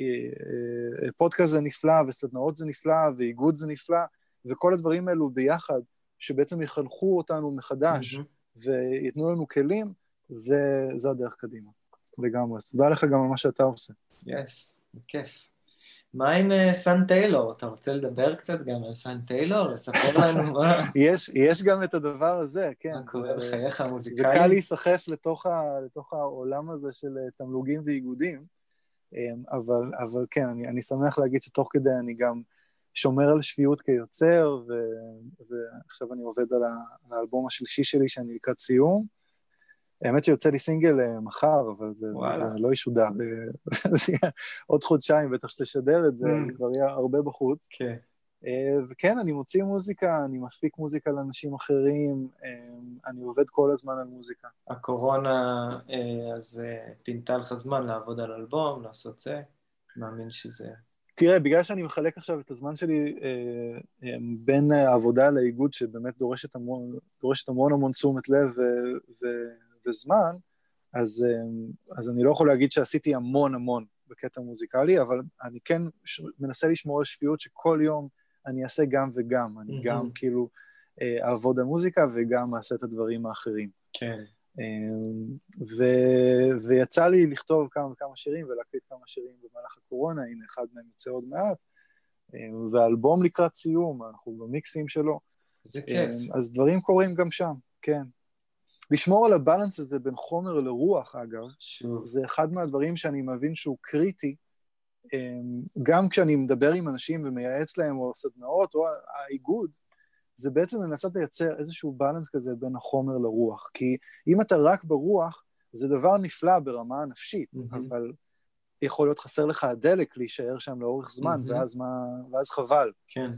אה, פודקאסט זה נפלא, וסדנאות זה נפלא, ואיגוד זה נפלא, וכל הדברים האלו ביחד, שבעצם יחנכו אותנו מחדש mm-hmm. וייתנו לנו כלים, זה, זה הדרך קדימה, לגמרי. אז תודה לך גם על מה שאתה עושה. יס, yes, בכיף. מה עם uh, סן טיילור? אתה רוצה לדבר קצת גם על סן טיילור? לספר לנו מה... יש, יש גם את הדבר הזה, כן. מה קורה בחייך המוזיקליים? זה קל להיסחף לתוך, ה, לתוך העולם הזה של uh, תמלוגים ואיגודים, um, אבל, אבל כן, אני, אני שמח להגיד שתוך כדי אני גם שומר על שפיות כיוצר, ו, ועכשיו אני עובד על, ה, על האלבום השלישי שלי שאני לקראת סיום. האמת שיוצא לי סינגל אה, מחר, אבל זה, זה לא ישודר. אה, עוד חודשיים, בטח שתשדר את זה, mm. זה כבר יהיה הרבה בחוץ. כן. אה, וכן, אני מוציא מוזיקה, אני מפיק מוזיקה לאנשים אחרים, אני עובד כל הזמן על מוזיקה. הקורונה אז פינתה לך זמן לעבוד על אלבום, לעשות זה, מאמין שזה... תראה, בגלל שאני מחלק עכשיו את הזמן שלי אה, אה, בין העבודה לאיגוד, שבאמת דורשת המון, דורשת המון המון תשומת לב ו, וזמן, אז, אמ, אז אני לא יכול להגיד שעשיתי המון המון בקטע מוזיקלי, אבל אני כן מנסה לשמור על שפיות שכל יום אני אעשה גם וגם. אני mm-hmm. גם כאילו אה, אעבוד על מוזיקה וגם אעשה את הדברים האחרים. כן. אמ, ו... ויצא לי לכתוב כמה וכמה שירים ולהקליט כמה שירים במהלך הקורונה, הנה אחד מהם יוצא עוד מעט, ואלבום לקראת סיום, אנחנו במיקסים שלו. זה כיף. אז דברים קורים גם שם, כן. לשמור על הבלנס הזה בין חומר לרוח, אגב, שוב. זה אחד מהדברים שאני מבין שהוא קריטי, גם כשאני מדבר עם אנשים ומייעץ להם, או סדנאות, או האיגוד, זה בעצם לנסות לייצר איזשהו בלנס כזה בין החומר לרוח. כי אם אתה רק ברוח, זה דבר נפלא ברמה הנפשית, mm-hmm. אבל יכול להיות חסר לך הדלק להישאר שם לאורך זמן, mm-hmm. ואז, מה, ואז חבל. כן.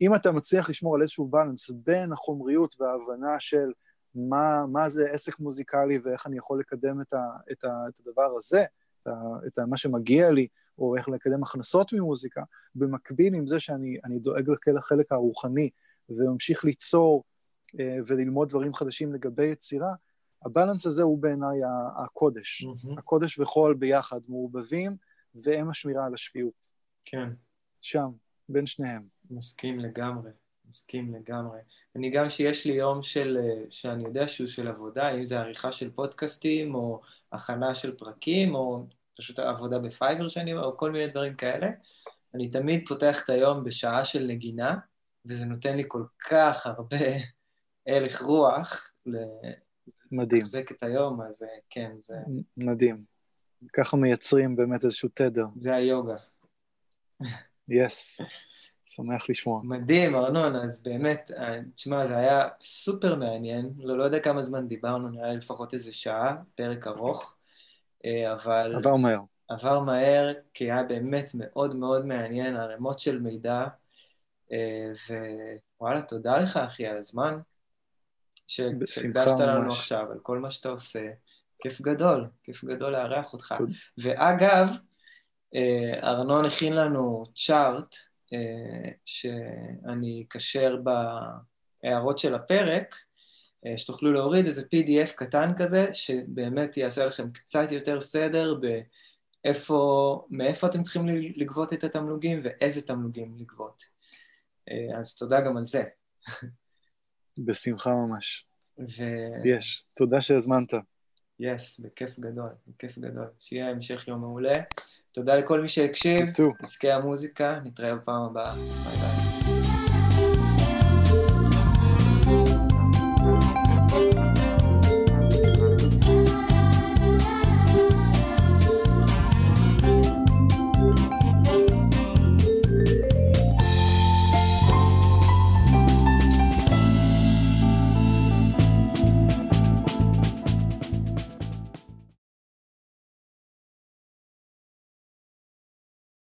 אם אתה מצליח לשמור על איזשהו בלנס בין החומריות וההבנה של מה, מה זה עסק מוזיקלי ואיך אני יכול לקדם את, ה, את, ה, את הדבר הזה, את, ה, את ה, מה שמגיע לי, או איך לקדם הכנסות ממוזיקה, במקביל עם זה שאני דואג לחלק הרוחני וממשיך ליצור אה, וללמוד דברים חדשים לגבי יצירה, הבלנס הזה הוא בעיניי הקודש. Mm-hmm. הקודש וחול ביחד מעורבבים, והם השמירה על השפיות. כן. שם, בין שניהם. מסכים לגמרי, מסכים לגמרי. אני גם שיש לי יום של, אה, שאני יודע שהוא של עבודה, אם זה עריכה של פודקאסטים, או הכנה של פרקים, או פשוט עבודה ב Fiverr שאני, או כל מיני דברים כאלה, אני תמיד פותח את היום בשעה של נגינה, וזה נותן לי כל כך הרבה הלך רוח מדהים. לחזק את היום, אז אה, כן, זה... מדהים. ככה מייצרים באמת איזשהו תדר. זה היוגה. yes, yes. שמח לשמוע. מדהים, ארנון, אז באמת, אה, תשמע, זה היה סופר מעניין, לא, לא יודע כמה זמן דיברנו, נראה לי לפחות איזה שעה, פרק ארוך, אה, אבל... עבר מהר. עבר מהר, כי היה באמת מאוד מאוד מעניין, ערימות של מידע, ווואלה, תודה לך, אחי, על הזמן. שהקדשת לנו עכשיו, על כל מה שאתה עושה. כיף גדול, כיף גדול לארח אותך. תודה. ואגב, אה, ארנון הכין לנו צ'ארט אה, שאני אקשר בהערות של הפרק, אה, שתוכלו להוריד איזה PDF קטן כזה, שבאמת יעשה לכם קצת יותר סדר באיפה, מאיפה אתם צריכים לגבות את התמלוגים ואיזה תמלוגים לגבות. אז תודה גם על זה. בשמחה ממש. ו... יש, תודה שהזמנת. יס, yes, בכיף גדול, בכיף גדול. שיהיה המשך יום מעולה. תודה לכל מי שהקשיב. עסקי המוזיקה, נתראה בפעם הבאה. ביי ביי.